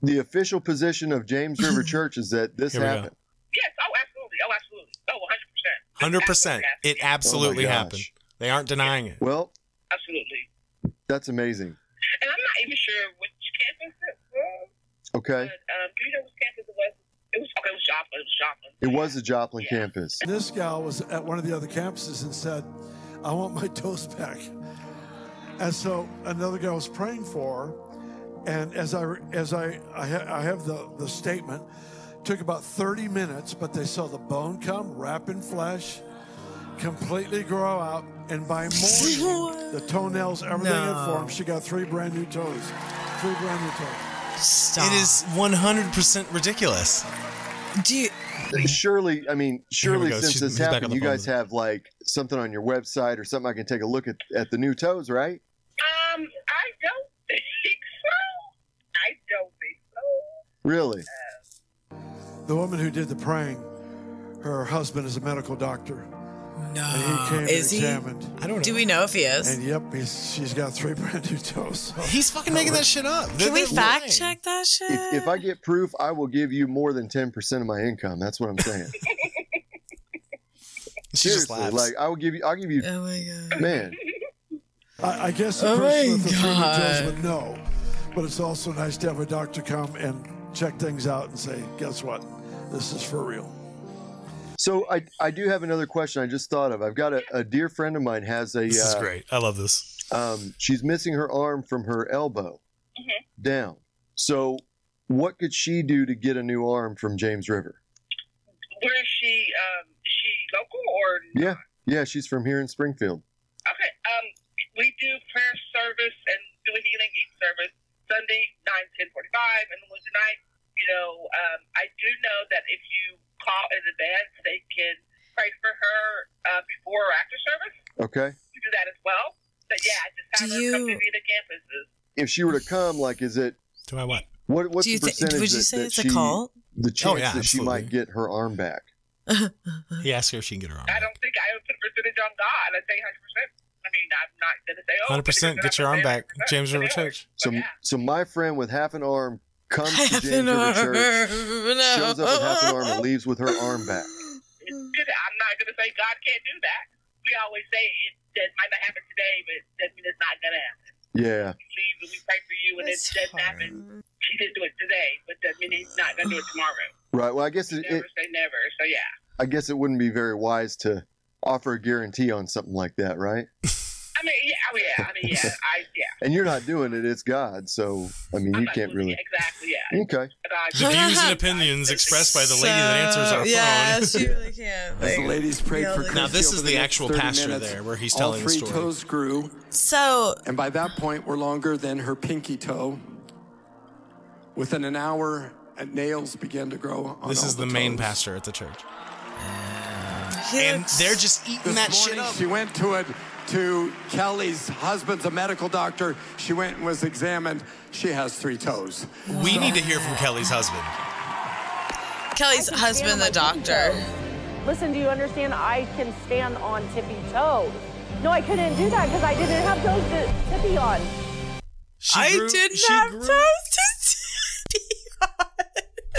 The official position of James River [laughs] Church is that this Here we go. happened. Yes. Oh, absolutely. Oh, absolutely. Oh, one hundred percent. Hundred percent. It absolutely Oh happened. They aren't denying it. Well, Absolutely. that's amazing. And I'm not even sure which campus it was. Okay. But, um, do you know which campus it was? It was okay. It was Joplin. It was Joplin. It was the Joplin Yeah. campus. This gal was at one of the other campuses and said, "I want my [laughs] toes back." And so another guy was praying for her, and as I as I I, ha- I have the the statement, took about 30 minutes, but they saw the bone come, wrap in flesh, completely grow out, and by morning the toenails, everything No. had formed. She got three brand new toes, three brand new toes. Stop. It is one hundred percent ridiculous. Do you, Surely, I mean, surely since She's- this he's happened, the you phone. guys have like something on your website or something I can take a look at at the new toes, right? Um, I don't [laughs] think so. I don't think so. Really? the woman who did the praying, her husband is a medical doctor. No. And he came Is and he? examined. I don't know. Do we know if he is? And yep, he's, she's got three [laughs] brand new toes. So. He's fucking making that shit up. Can we fact lying. check that shit? If, if I get proof, I will give you more than ten percent of my income. That's what I'm saying. [laughs] She just Seriously, laughs. like I will give you. I'll give you. oh my god. Man, I, I guess the Oh person my with the three new toes God. would know. But it's also nice to have a doctor come and check things out and say, guess what? This is for real. So I I do have another question. I just thought of. I've got a, a dear friend of mine has a. this is uh, great. I love this. Um, she's missing her arm from her elbow Mhm. down. So, what could she do to get a new arm from James River? Where is she? Um, is she local or? Yeah, yeah, she's from here in Springfield. Okay. Um, we do prayer service and do a healing each service Sunday nine ten forty five and Wednesday night. You know, um, I do know that if you call in advance, they can pray for her uh, before or after service. Okay, We do that as well. But yeah, just have Do her come to me the campuses. if she were to come, like, is it Do I what? what? What's the thi- percentage? would you say that it's she, a cult? The chance Oh, yeah, that she might get her arm back. He asked her if she can get her arm. I don't think I would put a percentage on God. I say hundred percent. I mean, I'm not gonna say oh. Hundred percent. Get your arm back, James River Church. So, yeah. so my friend with half an arm comes to Half James an River arm. Church, No. shows up with half an arm, and [laughs] leaves with her arm back. I'm not gonna say God can't do that. We always say it that might not happen today, but doesn't mean it's not gonna happen. Yeah, We believe and we pray for you, and That's it doesn't happen. She didn't do it today, but doesn't mean he's not gonna do it tomorrow. right. Well, I guess it, Never it say never. So yeah. I guess it wouldn't be very wise to offer a guarantee on something like that, right? [laughs] I mean, yeah, I mean, yeah, I mean, yeah, I, yeah. And you're not doing it; it's God. So, I mean, I'm you can't really. it. exactly, yeah. [laughs] Okay. The views and [laughs] opinions expressed by the lady that answers our yeah, phone. she really can't. As the Like, ladies prayed for Christy Now, this is the the actual pastor minutes, there, where he's all telling the three story. toes grew, so and by that point were longer than her pinky toe. Within an hour, uh, nails began to grow. On This all is the main toes. pastor at the church, he and they're just eating This that shit morning, up. she went to it to Kelly's husband's a medical doctor. She went and was examined. She has three toes. We need to hear from Kelly's husband. Kelly's husband, the on my tippy doctor. Listen, do you understand? I can stand on tippy toes. No, I couldn't do that because I didn't have toes to tippy on. She I grew- didn't she have grew- toes to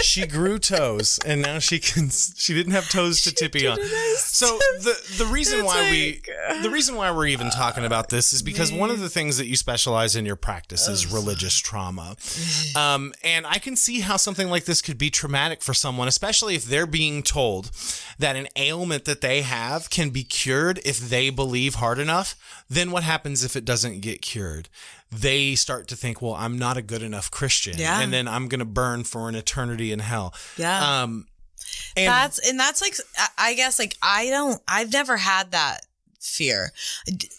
She grew toes, and now she can. She didn't have toes to tippy on. So the the reason why we like, uh, the reason why we're even talking about this is because one of the things that you specialize in your practice is religious trauma, [sighs] um, and I can see how something like this could be traumatic for someone, especially if they're being told that an ailment that they have can be cured if they believe hard enough. Then what happens if it doesn't get cured? They start to think, well, I'm not a good enough Christian, Yeah. and then I'm going to burn for an eternity in hell. Yeah. Um, and that's and that's like I- guess like I don't I've never had that fear.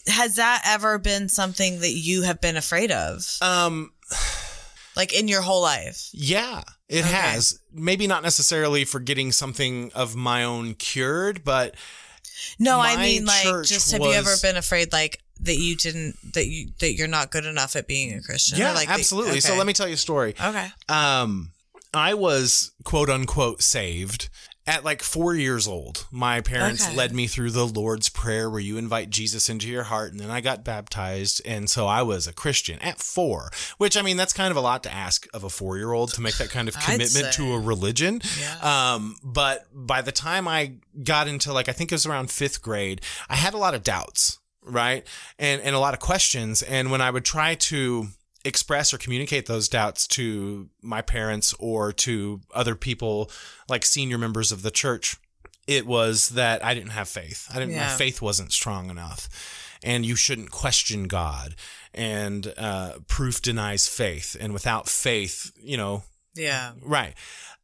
Has that ever been something that you have been afraid of? um, Like in your whole life? Yeah, it Okay. has. Maybe not necessarily for getting something of my own cured, but No, I mean like just have you ever been afraid like that you didn't that you that you're not good enough at being a Christian? Yeah, like absolutely. So okay. let me tell you a story. Okay. Um, I was quote unquote saved at like four years old. My parents Okay. led me through the Lord's Prayer where you invite Jesus into your heart. And then I got baptized. And so I was a Christian at four, which I mean, that's kind of a lot to ask of a four year old to make that kind of commitment to a religion. Yeah. Um, but by the time I got into like, I think it was around fifth grade, I had a lot of doubts, right? And, and a lot of questions. And when I would try to express or communicate those doubts to my parents or to other people, like senior members of the church, it was that I didn't have faith. I didn't, my faith wasn't strong enough. And you shouldn't question God. And uh, proof denies faith. And without faith, you know, Yeah. Right.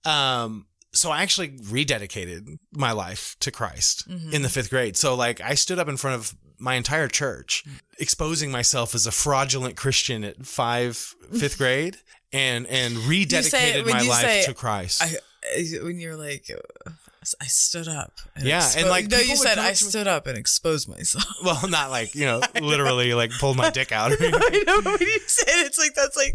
Um, so I actually rededicated my life to Christ Mm-hmm. in the fifth grade. So like I stood up in front of my entire church, exposing myself as a fraudulent Christian at five, fifth grade, and and rededicated when my life say, to Christ. I, when you're like I stood up. And Yeah, and, like, no, you said I up to me- stood up and exposed myself. Well, not like you know, [laughs] literally like pulled my dick out. [laughs] I know when you said it, it's like that's like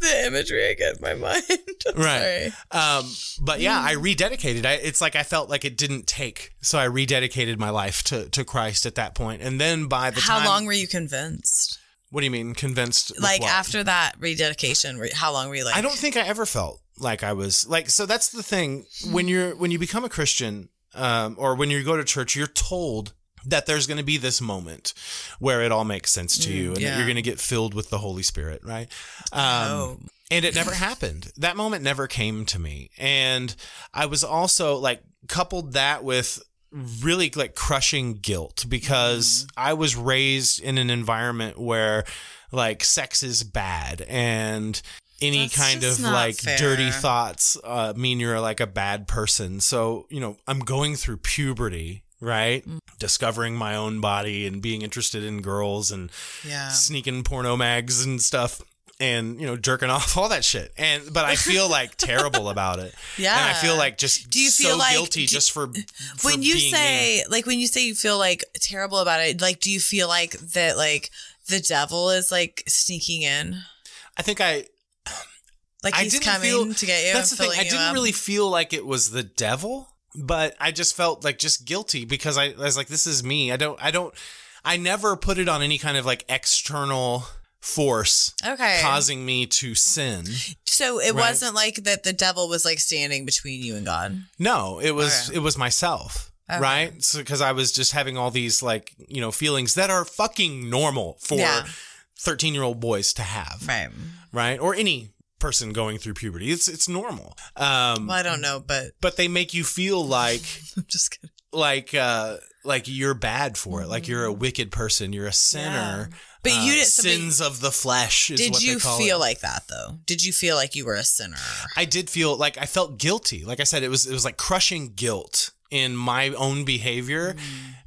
the imagery I get in my [laughs] mind. I'm right. sorry. Um, but yeah, I rededicated. I, it's like I felt like it didn't take, so I rededicated my life to to Christ at that point. And then by the time How time, long were you convinced? What do you mean convinced? Like what? after that rededication, how long were you like? I don't think I ever felt like I was like. So that's the thing when you're when you become a Christian, um, or when you go to church, you're told that there's going to be this moment where it all makes sense to Mm, you, and that you're going to get filled with the Holy Spirit, right? Um, Oh. And it never happened. That moment never came to me, and I was also like coupled that with really like crushing guilt because Mm-hmm. I was raised in an environment where like sex is bad and any That's kind of like dirty thoughts uh, mean you're like a bad person. So, you know, I'm going through puberty, right? Mm. Discovering my own body and being interested in girls and Yeah. sneaking porno mags and stuff and, you know, jerking [laughs] off, all that shit. And, but I feel like terrible about it. Yeah. [laughs] And I feel like just Do you so feel like- guilty just for, [clears throat] for when you me. say like when you say you feel like terrible about it, like do you feel like that like the devil is like sneaking in? I think I, [clears throat] Like I he's didn't coming feel- to get you. That's the thing. I didn't up? really feel like it was the devil, but I just felt like just guilty because I, I was like, this is me. I don't, I don't, I never put it on any kind of like external force Okay. causing me to sin. So it Right. wasn't like that the devil was like standing between you and God. No, it was, Okay. it was myself. Okay. Right. So, cause I was just having all these like, you know, feelings that are fucking normal for Yeah. 13 year old boys to have. Right. Right. Or any person going through puberty. It's, it's normal. Um, Well, I don't know, but but they make you feel like [laughs] I'm just kidding. like uh like you're bad for it like you're a wicked person you're a sinner Mm-hmm. But Uh, you didn't- so but- sins of the flesh is Did you feel it. like that though? Did you feel like you were a sinner? i did feel like i felt guilty like i said it was it was like crushing guilt in my own behavior Mm.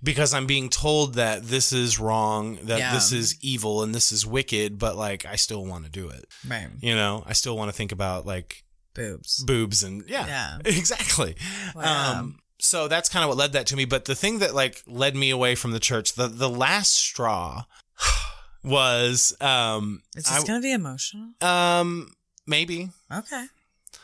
because i'm being told that this is wrong that Yeah. this is evil and this is wicked but like i still want to do it Right. you know i still want to think about like Boobs. boobs and yeah, Yeah. [laughs] exactly Wow. um so that's kind of what led that to me but the thing that like led me away from the church the the last straw [sighs] was um Is this I- gonna be emotional? um maybe Okay.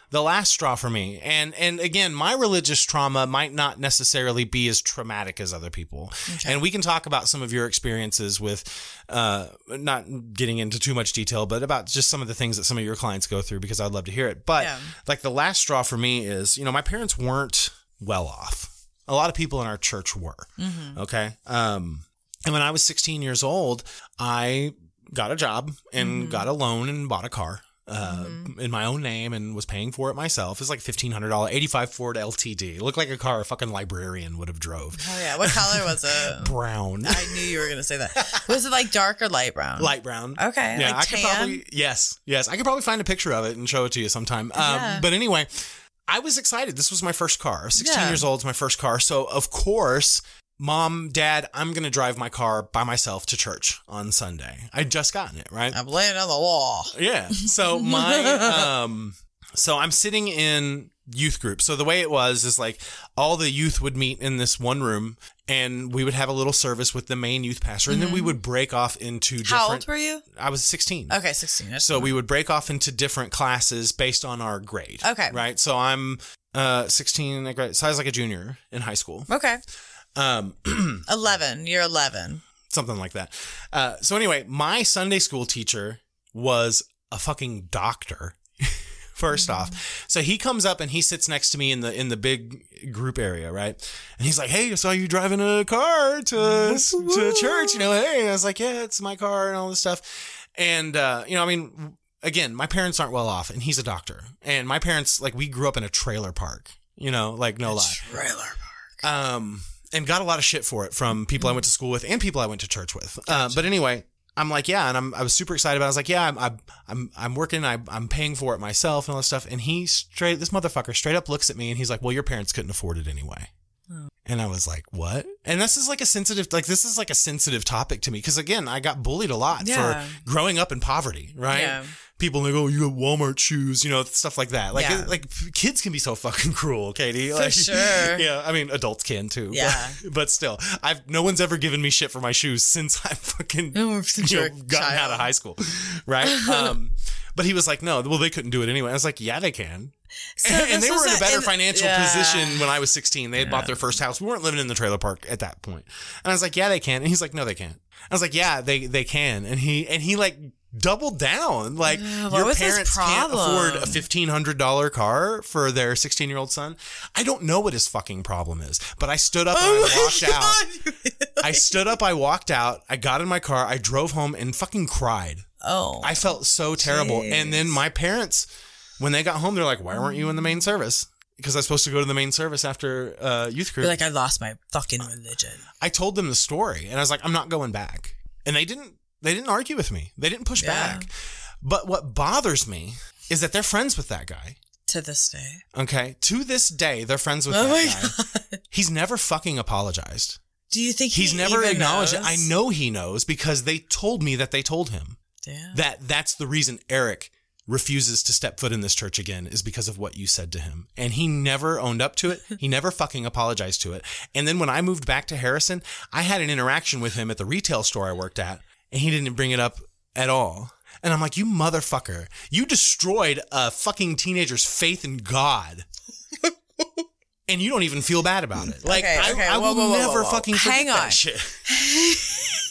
The last straw for me. And and again my religious trauma might not necessarily be as traumatic as other people. And we can talk about some of your experiences with uh not getting into too much detail but about just some of the things that some of your clients go through because i'd love to hear it. But Yeah. like the last straw for me is you know my parents weren't well off. A lot of people in our church were. Mm-hmm. okay? Um and when i was 16 years old i got a job and Mm-hmm. got a loan and bought a car uh, in my own name and was paying for it myself. It's like fifteen hundred dollar eighty five Ford LTD. It looked like a car a fucking librarian would have drove. Oh yeah. What color was it? [laughs] Brown, I knew you were gonna say that. Was it like dark or light brown? light brown. Okay, yeah, like I could tan? probably yes, yes, I could probably find a picture of it and show it to you sometime. Um, Yeah. But anyway, I was excited. This was my first car. Sixteen Yeah. years old. It's my first car. So of course. Mom, Dad, I'm gonna drive my car by myself to church on Sunday. I'd just gotten it, right? I'm laying on the wall. Yeah. So [laughs] my um so I'm sitting in youth group. So the way it was is like all the youth would meet in this one room and we would have a little service with the main youth pastor and then we would break off into different How old were you? I was 16. Okay, sixteen. I just- So we would break off into different classes based on our grade. Okay. Right? So I'm uh 16 I grade so I was like a junior in high school. okay. Um [clears throat] Eleven. You're eleven. something like that. Uh, so anyway, my Sunday school teacher was a fucking doctor. [laughs] First off, so he comes up and he sits next to me in the in the big group area, right? And he's like, "Hey, I saw you driving a car to [laughs] to church, you know? Hey," and I was like, "Yeah, it's my car and all this stuff." And uh, you know, I mean, again, my parents aren't well off, and he's a doctor, and my parents like we grew up in a trailer park, you know, like no lie Trailer. Park. Um, and got a lot of shit for it from people I went to school with and people I went to church with. Uh, but anyway, I'm like, yeah, and I'm I was super excited about. it. I was like, yeah, I'm I'm I'm, working. I, I'm paying for it myself and all this stuff. And he straight, this motherfucker straight up looks at me and he's like, well, your parents couldn't afford it anyway. And I was like, what? And this is like a sensitive, like, this is like a sensitive topic to me. Cause again, I got bullied a lot Yeah. for growing up in poverty, right? Yeah. People like, oh, you have Walmart shoes, you know, stuff like that. Like, Yeah. it- like kids can be so fucking cruel, Katie. For like, [laughs] sure. Yeah. I mean, adults can too. Yeah. [laughs] But, still, I've, no one's ever given me shit for my shoes since [laughs] I fucking, since you know, a gotten out of high school. Right. Um, but he was like, no, well, they couldn't do it anyway. I was like, yeah, they can. So and they were in a a- better in- financial yeah. position when I was 16. They had bought their first house. We weren't living in the trailer park at that point. And I was like, yeah, they can. And he's like, no, they can't. I was like, yeah, they, they can. And he, and he like doubled down. Like Ugh, your parents can't afford a $1,500 car for their 16 year old son. I don't know what his fucking problem is, but I stood up and Oh I walked out. I stood up, I walked out, I got in my car, I drove home and fucking cried. Oh. I felt so terrible. And then my parents, when they got home, they're like, "Why weren't you in the main service?" Because I was supposed to go to the main service after uh, youth group. You're like, I lost my fucking religion. I told them the story, and I was like, "I'm not going back." And they didn't. They didn't argue with me. They didn't push Yeah. back. But what bothers me is that they're friends with that guy. To this day. Okay, to this day, they're friends with Oh that guy. [laughs] He's never fucking apologized. Do you think He's he never acknowledged it. I know he knows because they told me that they told him. Damn. that that's the reason Eric refuses to step foot in this church again is because of what you said to him. And he never owned up to it. [laughs] He never fucking apologized to it. And then when I moved back to Harrison, I had an interaction with him at the retail store I worked at, and he didn't bring it up at all. And I'm like, you motherfucker, you destroyed a fucking teenager's faith in God. [laughs] And you don't even feel bad about it. Like Okay, I, okay. I Whoa, will whoa, whoa, never fucking forget Hang that shit. [laughs]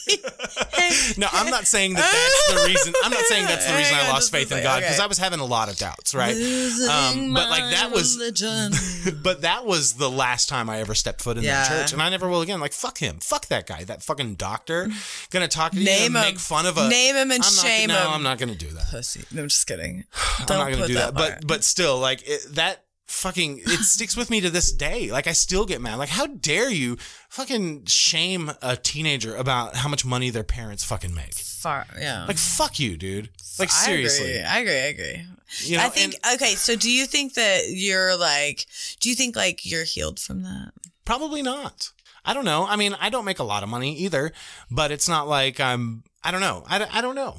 [laughs] no, I'm not saying that that's the reason. I'm not saying that's the reason Hang I lost faith in God because okay. I was having a lot of doubts, right? Um, but like that was, [laughs] but that was the last time I ever stepped foot in that church, and I never will again. Like fuck him, fuck that guy, that fucking doctor, gonna talk to you Name and him. make fun of a Name him and I'm not- shame no, him. I'm not gonna do that. Pussy. No, I'm just kidding. I'm Don't not gonna do that. part. But but still, like it, that fucking it [laughs] sticks with me to this day. Like I still get mad. Like how dare you fucking shame a teenager about how much money their parents fucking make? Far, yeah. Like fuck you, dude. Like I seriously. agree. I agree. I agree. You know, I think okay. So, do you think that you're like? Do you think like you're healed from that? Probably not. I don't know. I mean, I don't make a lot of money either, but it's not like I'm, I don't know. I, I don't know.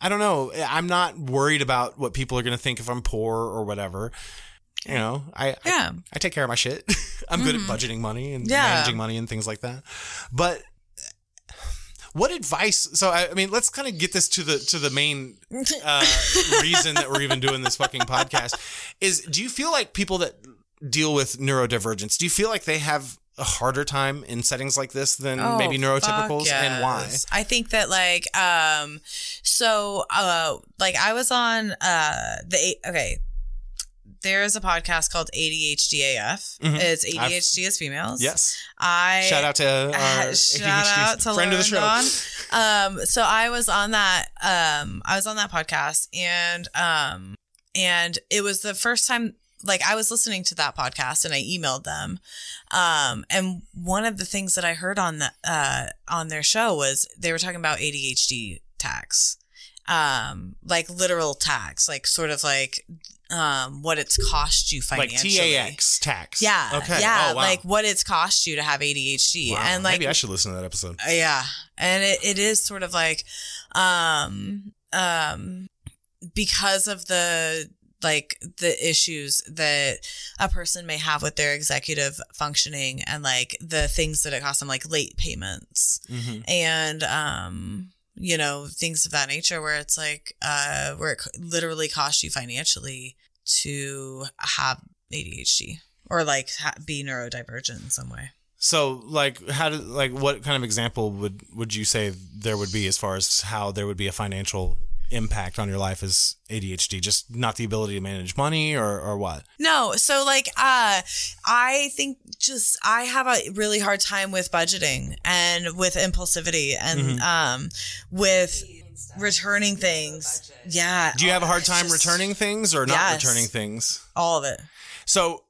I don't know. I'm not worried about what people are going to think if I'm poor or whatever. You know, I, Yeah. I, I take care of my shit. [laughs] I'm good at budgeting money and Yeah. managing money and things like that. But what advice? So, I, I mean, let's kind of get this to the, to the main uh, [laughs] reason that we're even doing this fucking podcast is do you feel like people that deal with neurodivergence, do you feel like they have a harder time in settings like this than Oh, maybe neurotypicals and why? I think that like um so uh like I was on uh the okay there's a podcast called ADHDAF. Mhm. It's I've- ADHD as females. Yes. I Shout out to our uh, [laughs] shout ADHD out to friend of the show. Um, so I was on that. Um, I was on that podcast, and um, and it was the first time. Like I was listening to that podcast, and I emailed them. Um, and one of the things that I heard on the uh on their show was they were talking about ADHD tax, um, like literal tax, like sort of like um what it's cost you financially. like. TAX tax. Yeah. Okay. Yeah. Oh, wow. Like what it's cost you to have ADHD. Wow. And like maybe I should listen to that episode. uh, yeah. And it, it is sort of like um um because of the like the issues that a person may have with their executive functioning and like the things that it costs them like late payments Mhm. and um you know things of that nature where it's like uh where it literally costs you financially to have ADHD or like ha- be neurodivergent in some way. So, like, how did like what kind of example would would you say there would be as far as how there would be a financial impact on your life as ADHD? Just not the ability to manage money, or or what? No, so like uh I think just I have a really hard time with budgeting and with impulsivity and Mhm. um with returning things. Yeah. Do you have a hard time just returning things or not Yes. returning things? all of it? So,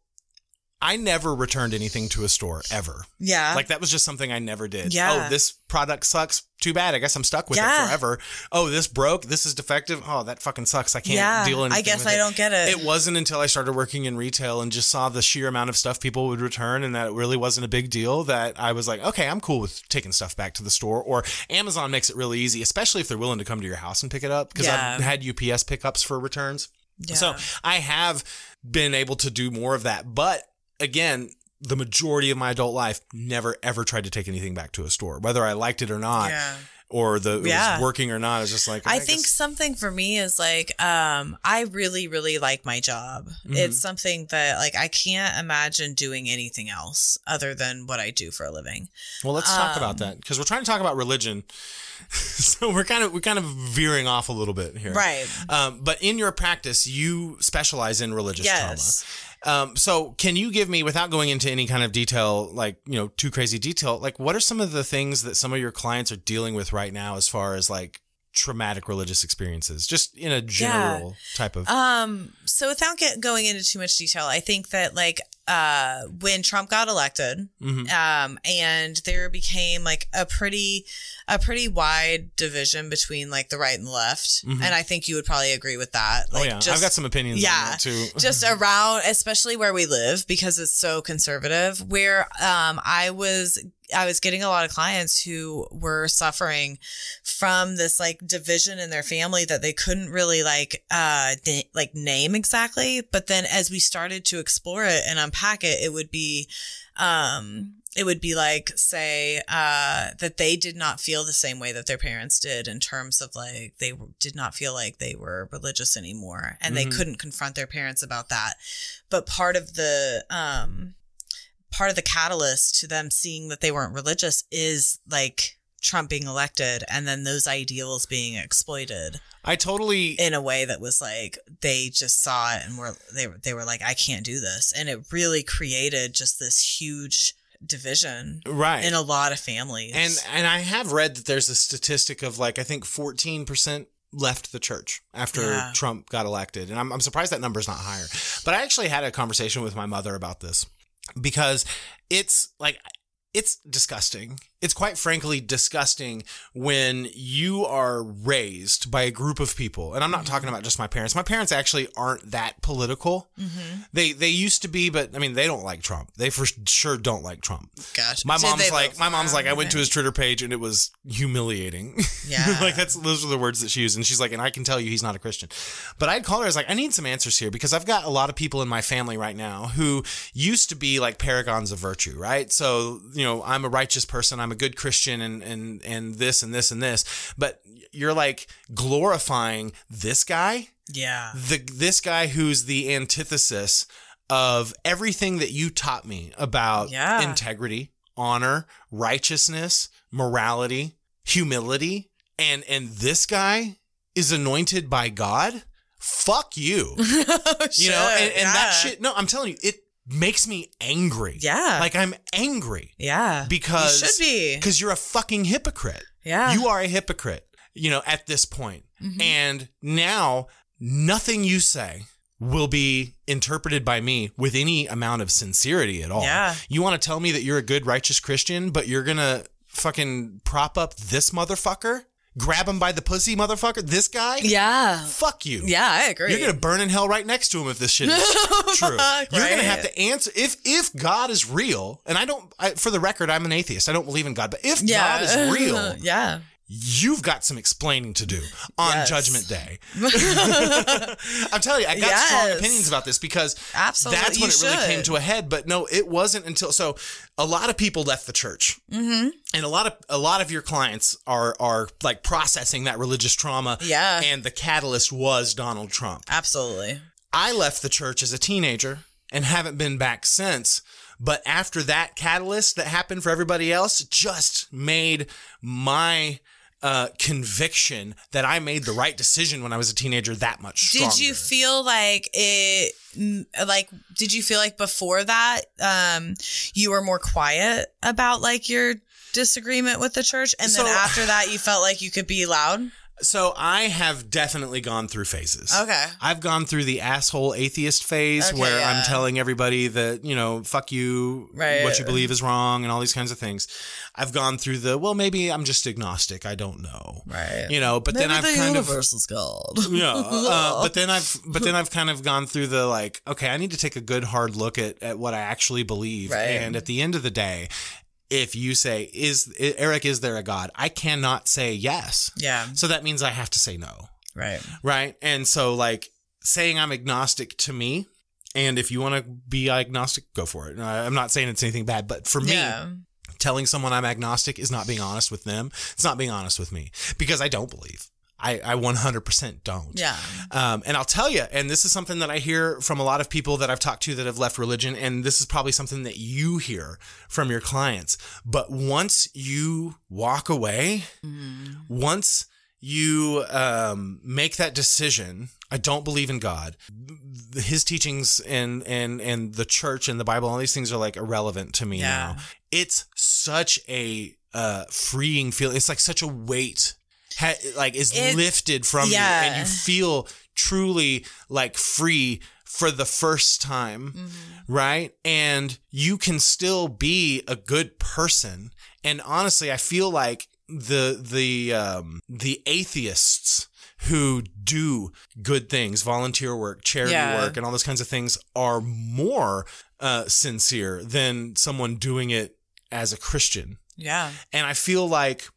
I never returned anything to a store ever. Yeah. Like that was just something I never did. Yeah. Oh, this product sucks. too bad. I guess I'm stuck with Yeah. it forever. Oh, this broke. This is defective. Oh, that fucking sucks. I can't Yeah, deal anything I guess I it. don't get it. It wasn't until I started working in retail and just saw the sheer amount of stuff people would return and that it really wasn't a big deal that I was like, okay, I'm cool with taking stuff back to the store. Or Amazon makes it really easy, especially if they're willing to come to your house and pick it up. Because Yeah. I've had UPS pickups for returns. Yeah. So I have been able to do more of that. But again, the majority of my adult life never ever tried to take anything back to a store, whether I liked it or not, Yeah. or the it Yeah. was working or not. It's just like I think guess- something for me is like um I really really like my job. Mhm. It's something that like I can't imagine doing anything else other than what I do for a living. Well, let's talk Um, about that because we're trying to talk about religion. [laughs] so we're kind of we're kind of veering off a little bit here, Right. Um, but in your practice, you specialize in religious Yes. trauma. Um, so can you give me, without going into any kind of detail, like you know, too crazy detail, like what are some of the things that some of your clients are dealing with right now, as far as like traumatic religious experiences, just in a general type of. Um so without get, going into too much detail, I think that like uh when Trump got elected Mhm. um and there became like a pretty a pretty wide division between like the right and the left Mhm. and I think you would probably agree with that. oh Like, yeah, I've got some opinions. yeah, on that too. [laughs] just around especially where we live because it's so conservative where um i was i was getting a lot of clients who were suffering from this like division in their family that they couldn't really like uh na- like name exactly but then as we started to explore it and unpack it it would be um it would be like say uh that they did not feel the same way that their parents did in terms of like they did not feel like they were religious anymore and they Mhm. couldn't confront their parents about that but part of the um part of the catalyst to them seeing that they weren't religious is like Trump being elected and then those ideals being exploited I totally in a way that was like they just saw it and were they were they were like I can't do this and it really created just this huge division right in a lot of families And and I have read that there's a statistic of like I think 14% left the church after Yeah. Trump got elected. And I'm I'm surprised that number's not higher. But I actually had a conversation with my mother about this because it's like it's disgusting. It's quite frankly disgusting when you are raised by a group of people. And I'm not talking about just my parents. My parents actually aren't that political. Mhm. They they used to be, but I mean they don't like Trump. They for sure don't like Trump. Gotcha. My Did mom's like my mom's like I went to his Twitter page and it was humiliating. [laughs] Yeah. like that's those are the words that she used and she's like and I can tell you he's not a Christian. But I'd call her I was like I need some answers here because I've got a lot of people in my family right now who used to be like paragons of virtue, right? So, you know, I'm a righteous person, I'm a good Christian and and and this and this and this, but you're like glorifying this guy Yeah. the this guy who's the antithesis of everything that you taught me about Yeah. integrity, honor, righteousness, morality, humility, and and this guy is anointed by God. Fuck you. [laughs] Oh, you know, and, and that shit. No, I'm telling you, it makes me angry. Yeah. like I'm angry Yeah. because you should be. because you're a fucking hypocrite. Yeah. You are a hypocrite, you know, at this point. Mhm. And now nothing you say will be interpreted by me with any amount of sincerity at all. Yeah. You want to tell me that you're a good, righteous Christian, but you're going to fucking prop up this motherfucker? Grab him by the pussy, motherfucker? This guy? Yeah. Fuck you. Yeah, I agree. You're gonna burn in hell right next to him if this shit is [laughs] true. You're gonna have to answer if if God is real. And I don't. I, for the record, I'm an atheist. I don't believe in God. But if Yeah. God is real, [laughs] yeah. You've got some explaining to do on Yes. Judgment Day. [laughs] I'm telling you, I got strong opinions about this because Absolutely, that's when you it really came to a head. But no, it wasn't until so a lot of people left the church. Mm-hmm. And a lot of a lot of your clients are are like processing that religious trauma. Yeah. And the catalyst was Donald Trump. Absolutely. I left the church as a teenager and haven't been back since. But after that catalyst that happened for everybody else, just made my uh, conviction that I made the right decision when I was a teenager that much stronger. Did you feel like it like did you feel like before that um you were more quiet about like your disagreement with the church and So- then after that you felt like you could be loud? So I have definitely gone through phases. Okay. I've gone through the asshole atheist phase Okay, where yeah. I'm telling everybody that, you know, fuck you, Right. what you believe is wrong and all these kinds of things. I've gone through the, well, maybe I'm just agnostic. I don't know. Right. You know, but then I've the kind universe is God. of, [laughs] yeah, uh, [laughs] but then I've, but then I've kind of gone through the like, okay, I need to take a good hard look at, at what I actually believe. Right. And at the end of the day, if you say, is Eric, is there a God? I cannot say yes. Yeah. So that means I have to say no. Right. Right. And so, like, saying I'm agnostic to me, and if you want to be agnostic, go for it. I'm not saying it's anything bad, but for me, Yeah. telling someone I'm agnostic is not being honest with them. It's not being honest with me because I don't believe. I, I 100% don't. Yeah. Um, and I'll tell you, and this is something that I hear from a lot of people that I've talked to that have left religion, and this is probably something that you hear from your clients. But once you walk away, once you um, make that decision, I don't believe in God. His teachings and and and the church and the Bible, all these things are like irrelevant to me Yeah. now. It's such a uh, freeing feeling. It's like such a weight, ha- like is It- lifted from yeah. you, and you feel truly like free for the first time, Mm-hmm. right? And you can still be a good person. And honestly, I feel like the the um the atheists who do good things, volunteer work, charity Yeah. work, and all those kinds of things are more uh, sincere than someone doing it as a Christian. Yeah. And I feel like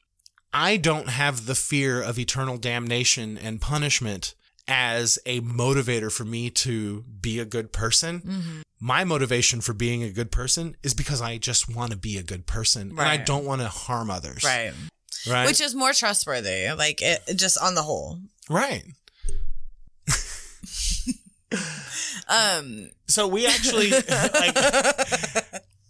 I don't have the fear of eternal damnation and punishment as a motivator for me to be a good person. Mm-hmm. My motivation for being a good person is because I just want to be a good person and I don't want to harm others. Right. Right. Which is more trustworthy, like it just on the whole. right. [laughs] Um. So we actually [laughs] like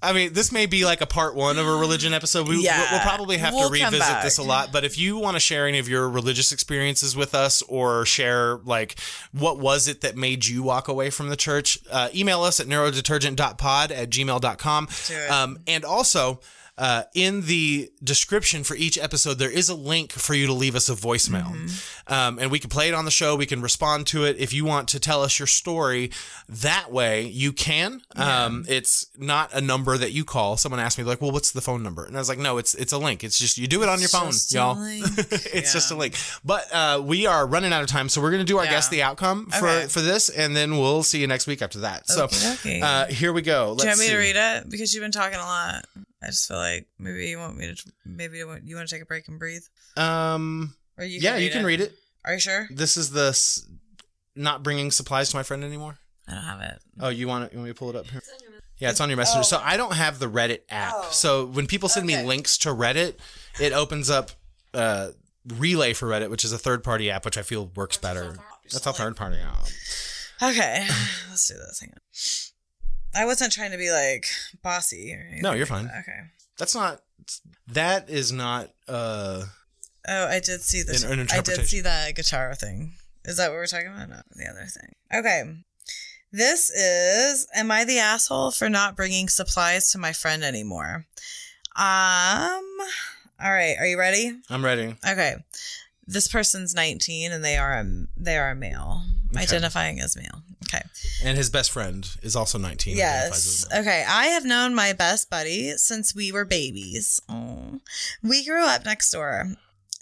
I mean, this may be like a part one of a religion episode. We, Yeah. We'll probably have We'll to revisit this a lot. But if you want to share any of your religious experiences with us or share, like, what was it that made you walk away from the church, uh, email us at neurodetergent.pod at gmail.com. Um, and also, uh, in the description for each episode, there is a link for you to leave us a voicemail. Mm-hmm. Um, and we can play it on the show. We can respond to it. If you want to tell us your story that way, you can. Um, it's not a number that you call. Someone asked me, like, well, what's the phone number? And I was like, no, it's it's a link. It's just, you do it on your phone, y'all. [laughs] it's just a link. But uh, we are running out of time. So we're going to do our Yeah. guess the outcome for, Okay. for this. And then we'll see you next week after that. So Okey-dokey. uh, here we go. Do you want Let's me to read it? Because you've been talking a lot. I just feel like maybe you want me to. Maybe you want, you want to take a break and breathe. Um, Or you yeah, you read can it. read it. Are you sure? This is the s- not bringing supplies to my friend anymore. I don't have it. Oh, you want it? You want me to pull it up here? Yeah, it's on your messenger. So I don't have the Reddit app. So when people send me links to Reddit, it opens up uh, Relay for Reddit, which is a third party app, which I feel works better. That's a third party app. Okay, [sighs] let's do this. Hang on. I wasn't trying to be like bossy or anything. No, you're fine. Okay. That's not. That is not. uh Oh, I did see this. An- an I did see that guitar thing. Is that what we're talking about? No, the other thing. Okay. This is Am I the asshole for not bringing supplies to my friend anymore? Um, all right. Are you ready? I'm ready. Okay. This person's 19 and they are a, they are a male, Okay. identifying as male. Okay. And his best friend is also 19. Yes. Okay. I have known my best buddy since we were babies. Aw. We grew up next door.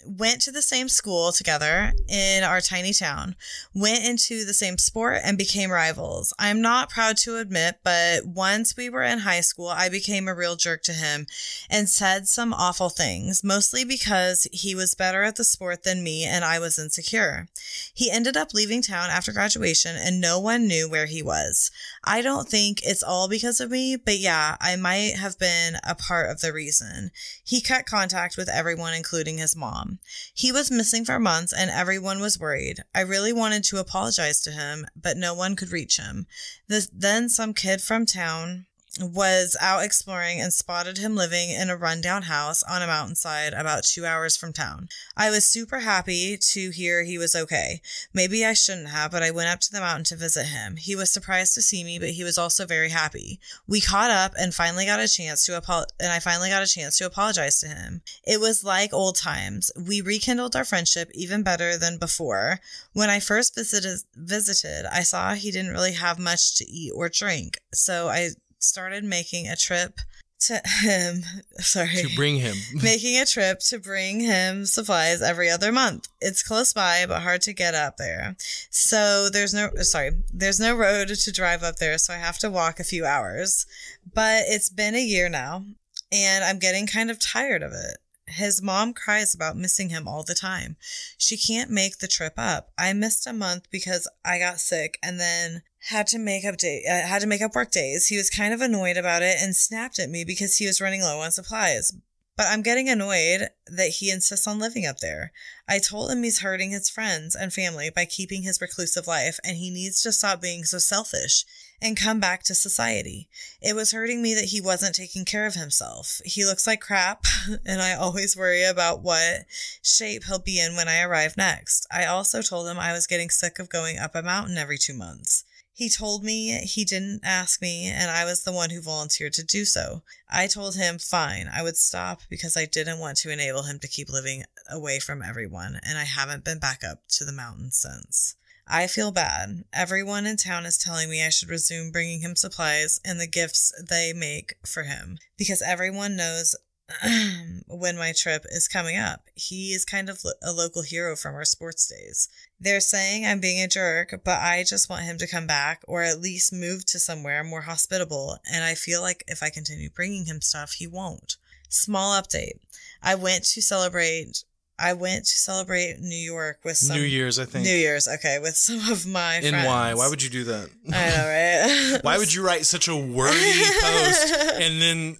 Went to the same school together in our tiny town, went into the same sport, and became rivals. I'm not proud to admit, but once we were in high school, I became a real jerk to him and said some awful things, mostly because he was better at the sport than me and I was insecure. He ended up leaving town after graduation and no one knew where he was. I don't think it's all because of me, but yeah, I might have been a part of the reason. He cut contact with everyone, including his mom. He was missing for months and everyone was worried. I really wanted to apologize to him, but no one could reach him. This, then some kid from town was out exploring and spotted him living in a rundown house on a mountainside about two hours from town. I was super happy to hear he was okay. Maybe I shouldn't have, but I went up to the mountain to visit him. He was surprised to see me, but he was also very happy. We caught up and finally got a chance to apo- and I finally got a chance to apologize to him. It was like old times. We rekindled our friendship even better than before. When I first visited visited, I saw he didn't really have much to eat or drink, so I started making a trip to him. [laughs] Sorry. To bring him. [laughs] making a trip to bring him supplies every other month. It's close by, but hard to get up there. So there's no, sorry, there's no road to drive up there. So I have to walk a few hours, but it's been a year now and I'm getting kind of tired of it. His mom cries about missing him all the time. She can't make the trip up. I missed a month because I got sick and then had to make up day uh, had to make up work days. He was kind of annoyed about it and snapped at me because he was running low on supplies. But I'm getting annoyed that he insists on living up there. I told him he's hurting his friends and family by keeping his reclusive life and he needs to stop being so selfish and come back to society. It was hurting me that he wasn't taking care of himself. He looks like crap, [laughs] and I always worry about what shape he'll be in when I arrive next. I also told him I was getting sick of going up a mountain every two months. He told me he didn't ask me, and I was the one who volunteered to do so. I told him fine, I would stop because I didn't want to enable him to keep living away from everyone, and I haven't been back up to the mountains since. I feel bad. Everyone in town is telling me I should resume bringing him supplies and the gifts they make for him because everyone knows [clears throat] when my trip is coming up. He is kind of a local hero from our sports days. They're saying I'm being a jerk, but I just want him to come back or at least move to somewhere more hospitable. And I feel like if I continue bringing him stuff, he won't. Small update. I went to celebrate I went to celebrate New York with some New Year's, I think. New Year's, okay, with [laughs] some of my In friends. why? Why would you do that? I know, [laughs] right? Why would you write such a wordy post [laughs] and then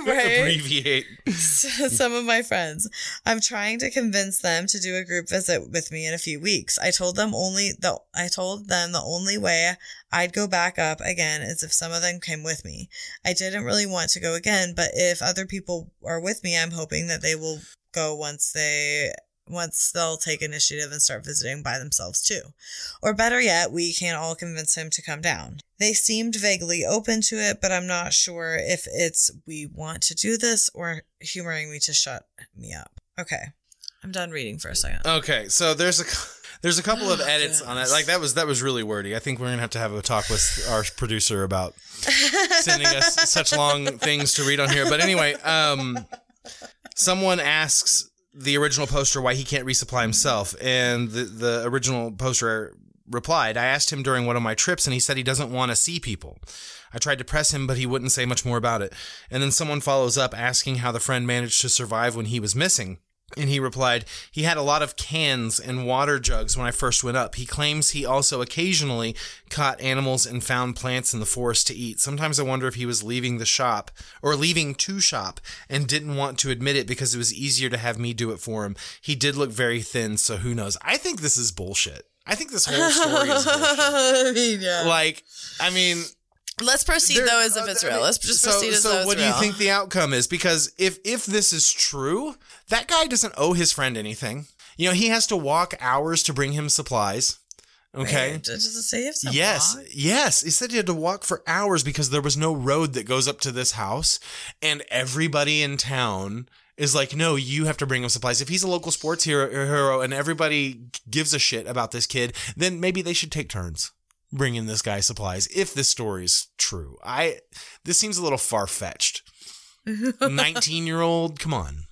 abbreviate? some of my friends. I'm trying to convince them to do a group visit with me in a few weeks. I told them only the I told them the only way I'd go back up again is if some of them came with me. I didn't really want to go again, but if other people are with me, I'm hoping that they will go once they once they'll take initiative and start visiting by themselves too. Or better yet, we can all convince him to come down. They seemed vaguely open to it, but I'm not sure if it's we want to do this or humoring me to shut me up. Okay. I'm done reading for a second. Okay, so there's a there's a couple of edits on it. Like that was that was really wordy. I think we're gonna have to have a talk with our producer about [laughs] sending us such long things to read on here. But anyway, um, someone asks the original poster why he can't resupply himself, and the the original poster replied, "I asked him during one of my trips, and he said he doesn't want to see people." I tried to press him, but he wouldn't say much more about it. And then someone follows up asking how the friend managed to survive when he was missing. And he replied, he had a lot of cans and water jugs when I first went up. He claims he also occasionally caught animals and found plants in the forest to eat. Sometimes I wonder if he was leaving the shop or leaving to shop and didn't want to admit it because it was easier to have me do it for him. He did look very thin, so who knows? I think this is bullshit. I think this whole story is [laughs] bullshit. Yeah. Like, I mean, Let's proceed there- though as if it's real. Let's just so, proceed as so though it's what do you think the outcome is? Because if if this is true, that guy doesn't owe his friend anything. You know, he has to walk hours to bring him supplies. Okay. Wait, does it say if Yes, walked? yes. He said he had to walk for hours because there was no road that goes up to this house, and everybody in town is like, "No, you have to bring him supplies." If he's a local sports hero, hero and everybody gives a shit about this kid, then maybe they should take turns bringing this guy supplies. If this story's true, I this seems a little far fetched. [laughs] Nineteen year old, come on.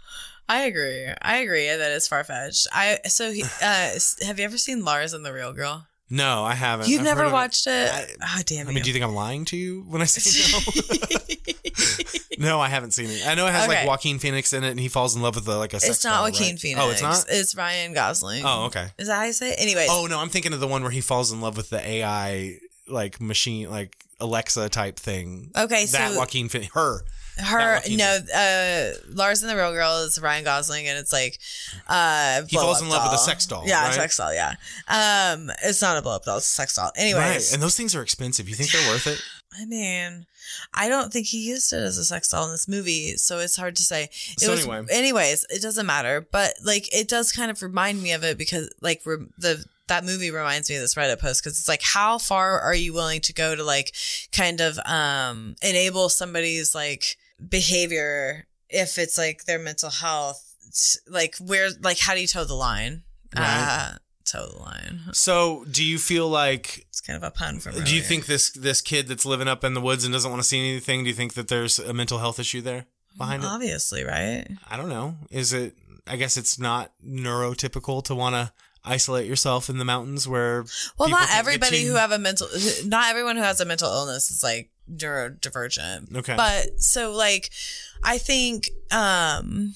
I agree. I agree that it's far fetched. I so he, [sighs] uh, have you ever seen Lars and the Real Girl? No, I haven't. You've I've never watched it? I- oh damn I you! mean, do you think I'm lying to you when I say no? [laughs] no, I haven't seen it. I know it has like Joaquin Phoenix in it, and he falls in love with the, like a. Sex it's not doll, Joaquin right? Phoenix. Oh, it's not. It's Ryan Gosling. Oh, okay. Is that how you say it? Anyways. Oh no, I'm thinking of the one where he falls in love with the AI like machine, like Alexa type thing. Okay, that so- Joaquin Phoenix, her. Her no, uh, Lars and the Real Girl is Ryan Gosling, and it's like uh, He falls in love with a sex doll, Yeah, right? sex doll. Yeah, um, it's not a blow up doll; it's a sex doll. Anyways, Right, and those things are expensive. You think they're worth it? [sighs] I mean, I don't think he used it as a sex doll in this movie, so it's hard to say. It So was, anyway. anyways, it doesn't matter. But like, it does kind of remind me of it because like re- the that movie reminds me of this Reddit post because it's like, how far are you willing to go to like kind of um enable somebody's like behavior if it's like their mental health? Like where, like how do you toe the line? Right. Uh, toe the line. So, do you feel like It's kind of a pun from. do you think this this kid that's living up in the woods and doesn't want to see anything? Do you think that there's a mental health issue there behind it? Obviously, right? I don't know. Is it? I guess it's not neurotypical to want to isolate yourself in the mountains where. Well, not everybody who have a mental, not everyone who has a mental illness is like neurodivergent. Okay. But so like, I think, um,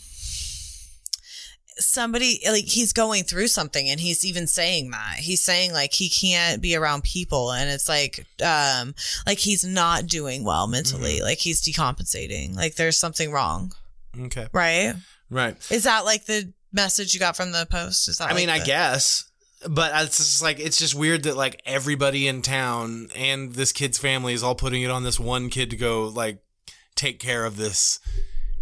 somebody like he's going through something and he's even saying that he's saying like he can't be around people and it's like um like he's not doing well mentally Mm-hmm. like he's decompensating like there's something wrong Okay. right Right. is that like the message you got from the post is that I mean, like I guess, but it's just like it's just weird that like everybody in town and this kid's family is all putting it on this one kid to go like take care of this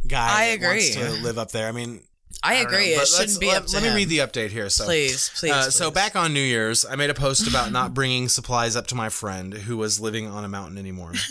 guy. I agree. to live up there. I mean. I don't agree. know, It shouldn't be let, up to let me him. read the update here. So Please, please, Uh, so back on New Year's, I made a post about not bringing supplies up to my friend who was living on a mountain anymore. [laughs]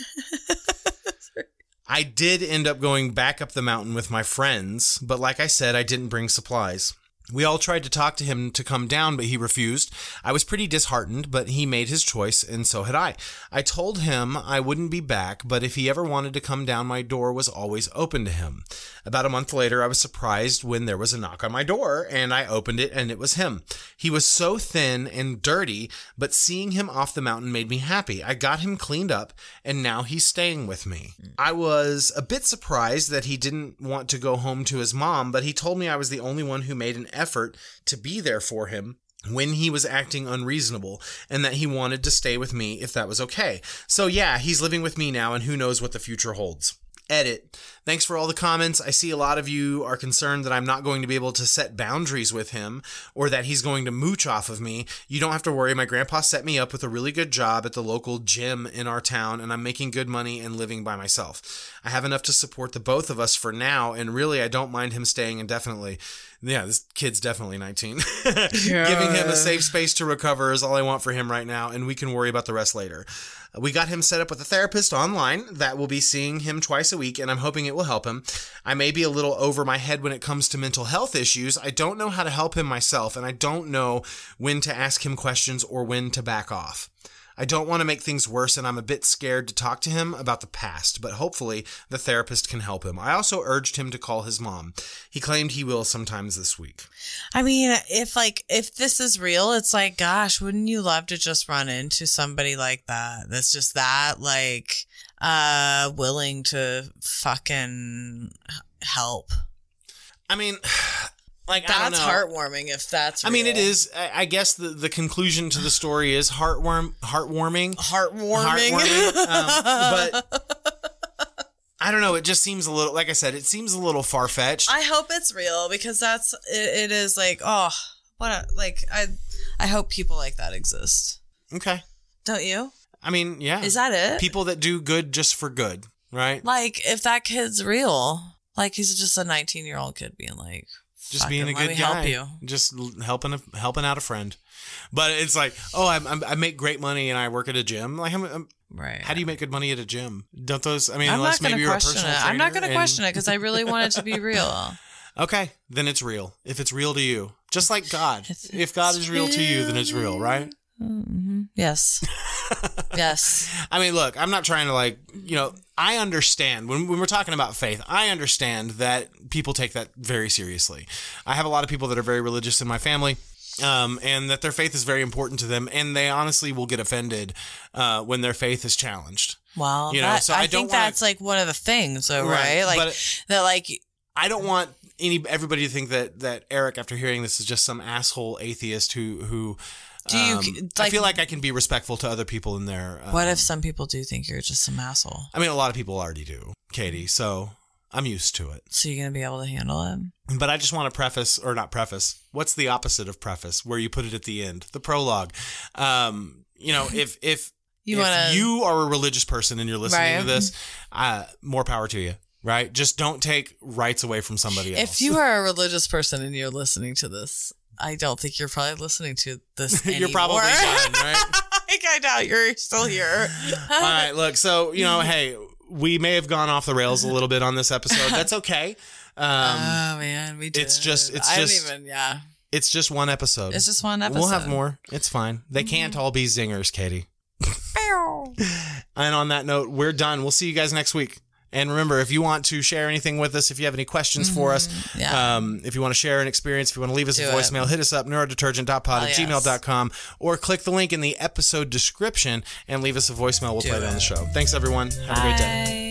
I did end up going back up the mountain with my friends, but like I said, I didn't bring supplies. We all tried to talk to him to come down, but he refused. I was pretty disheartened, but he made his choice, and so had I. I told him I wouldn't be back, but if he ever wanted to come down, my door was always open to him. About a month later, I was surprised when there was a knock on my door, and I opened it, and it was him. He was so thin and dirty, but seeing him off the mountain made me happy. I got him cleaned up, and now he's staying with me. I was a bit surprised that he didn't want to go home to his mom, but he told me I was the only one who made an effort to be there for him when he was acting unreasonable and that he wanted to stay with me if that was okay. So yeah, he's living with me now and who knows what the future holds. Edit. Thanks for all the comments. I see a lot of you are concerned that I'm not going to be able to set boundaries with him or that he's going to mooch off of me. You don't have to worry. My grandpa set me up with a really good job at the local gym in our town and I'm making good money and living by myself. I have enough to support the both of us for now and really I don't mind him staying indefinitely. Yeah, this kid's definitely 19. [laughs] Giving him a safe space to recover is all I want for him right now and we can worry about the rest later. We got him set up with a therapist online that will be seeing him twice a week, and I'm hoping it will help him. I may be a little over my head when it comes to mental health issues. I don't know how to help him myself, and I don't know when to ask him questions or when to back off. I don't want to make things worse, and I'm a bit scared to talk to him about the past, but hopefully the therapist can help him. I also urged him to call his mom. He claimed he will sometimes this week. I mean, if like if this is real, it's like, gosh, wouldn't you love to just run into somebody like that? That's just that like uh willing to fucking help. I mean, like I don't That's heartwarming if that's I mean, it is. I I guess the, the conclusion to the story is heartworm, heartwarming, heartwarming. heartwarming. um, but [laughs] I don't know. It just seems a little. Like I said, it seems a little far fetched. I hope it's real because that's it, it is like, oh, what a like I I hope people like that exist. Okay. Don't you? I mean, yeah. Is that it? People that do good just for good, right? Like if that kid's real, like he's just a 19 year old kid being like, Just "Fuck being a good let me guy. help you. Just helping a, helping out a friend. But it's like, oh, I'm, I make great money and I work at a gym. Like, I'm, I'm, right? How do you make good money at a gym? Don't those? I mean, I'm unless not maybe gonna you're a question personal it. I'm not gonna and- question it because I really want it to be [laughs] real. Okay, then it's real. If it's real to you, just like God. If God is real to you, then it's real, right? Mm-hmm. Yes. yes. [laughs] I mean, look, I'm not trying to like, you know, I understand when, when we're talking about faith, I understand that people take that very seriously. I have a lot of people that are very religious in my family. Um, and that their faith is very important to them, and they honestly will get offended uh, when their faith is challenged. Well, You know, that- so I, I don't think wanna- that's like one of the things, though, Right, right? Like that, like I don't want any everybody to think that that Eric, after hearing this, is just some asshole atheist who who. Do you- um, I feel like I can be respectful to other people in there. Um, what if some people do think you're just some asshole? I mean, a lot of people already do, Katie. So I'm used to it. So you're gonna be able to handle it? But I just want to preface, or not preface. What's the opposite of preface? Where you put it at the end, the prologue. Um, you know, if [laughs] if You if wanna- you are a religious person and you're listening Right. to this, uh, more power to you. Right? Just don't take rights away from somebody else. If you [laughs] are a religious person and you're listening to this, I don't think you're probably listening to this. [laughs] You're probably done, right? [laughs] I doubt you're still here. [laughs] All right, look. So you know, hey, we may have gone off the rails a little bit on this episode. That's okay. Um, oh man, we did. it's just- it's just- don't even. Yeah, it's just one episode. it's just one episode. We'll have more. It's fine. They can't all be zingers, Katie. and on that note, we're done. We'll see you guys next week. And remember, if you want to share anything with us, if you have any questions for us, Yeah. um, if you want to share an experience, if you want to leave us Do a it. voicemail, hit us up, neurodetergent.pod Oh, at yes. gmail.com, or click the link in the episode description and leave us a voicemail. We'll Do play it on the show. Thanks, everyone. Have a great day. Bye.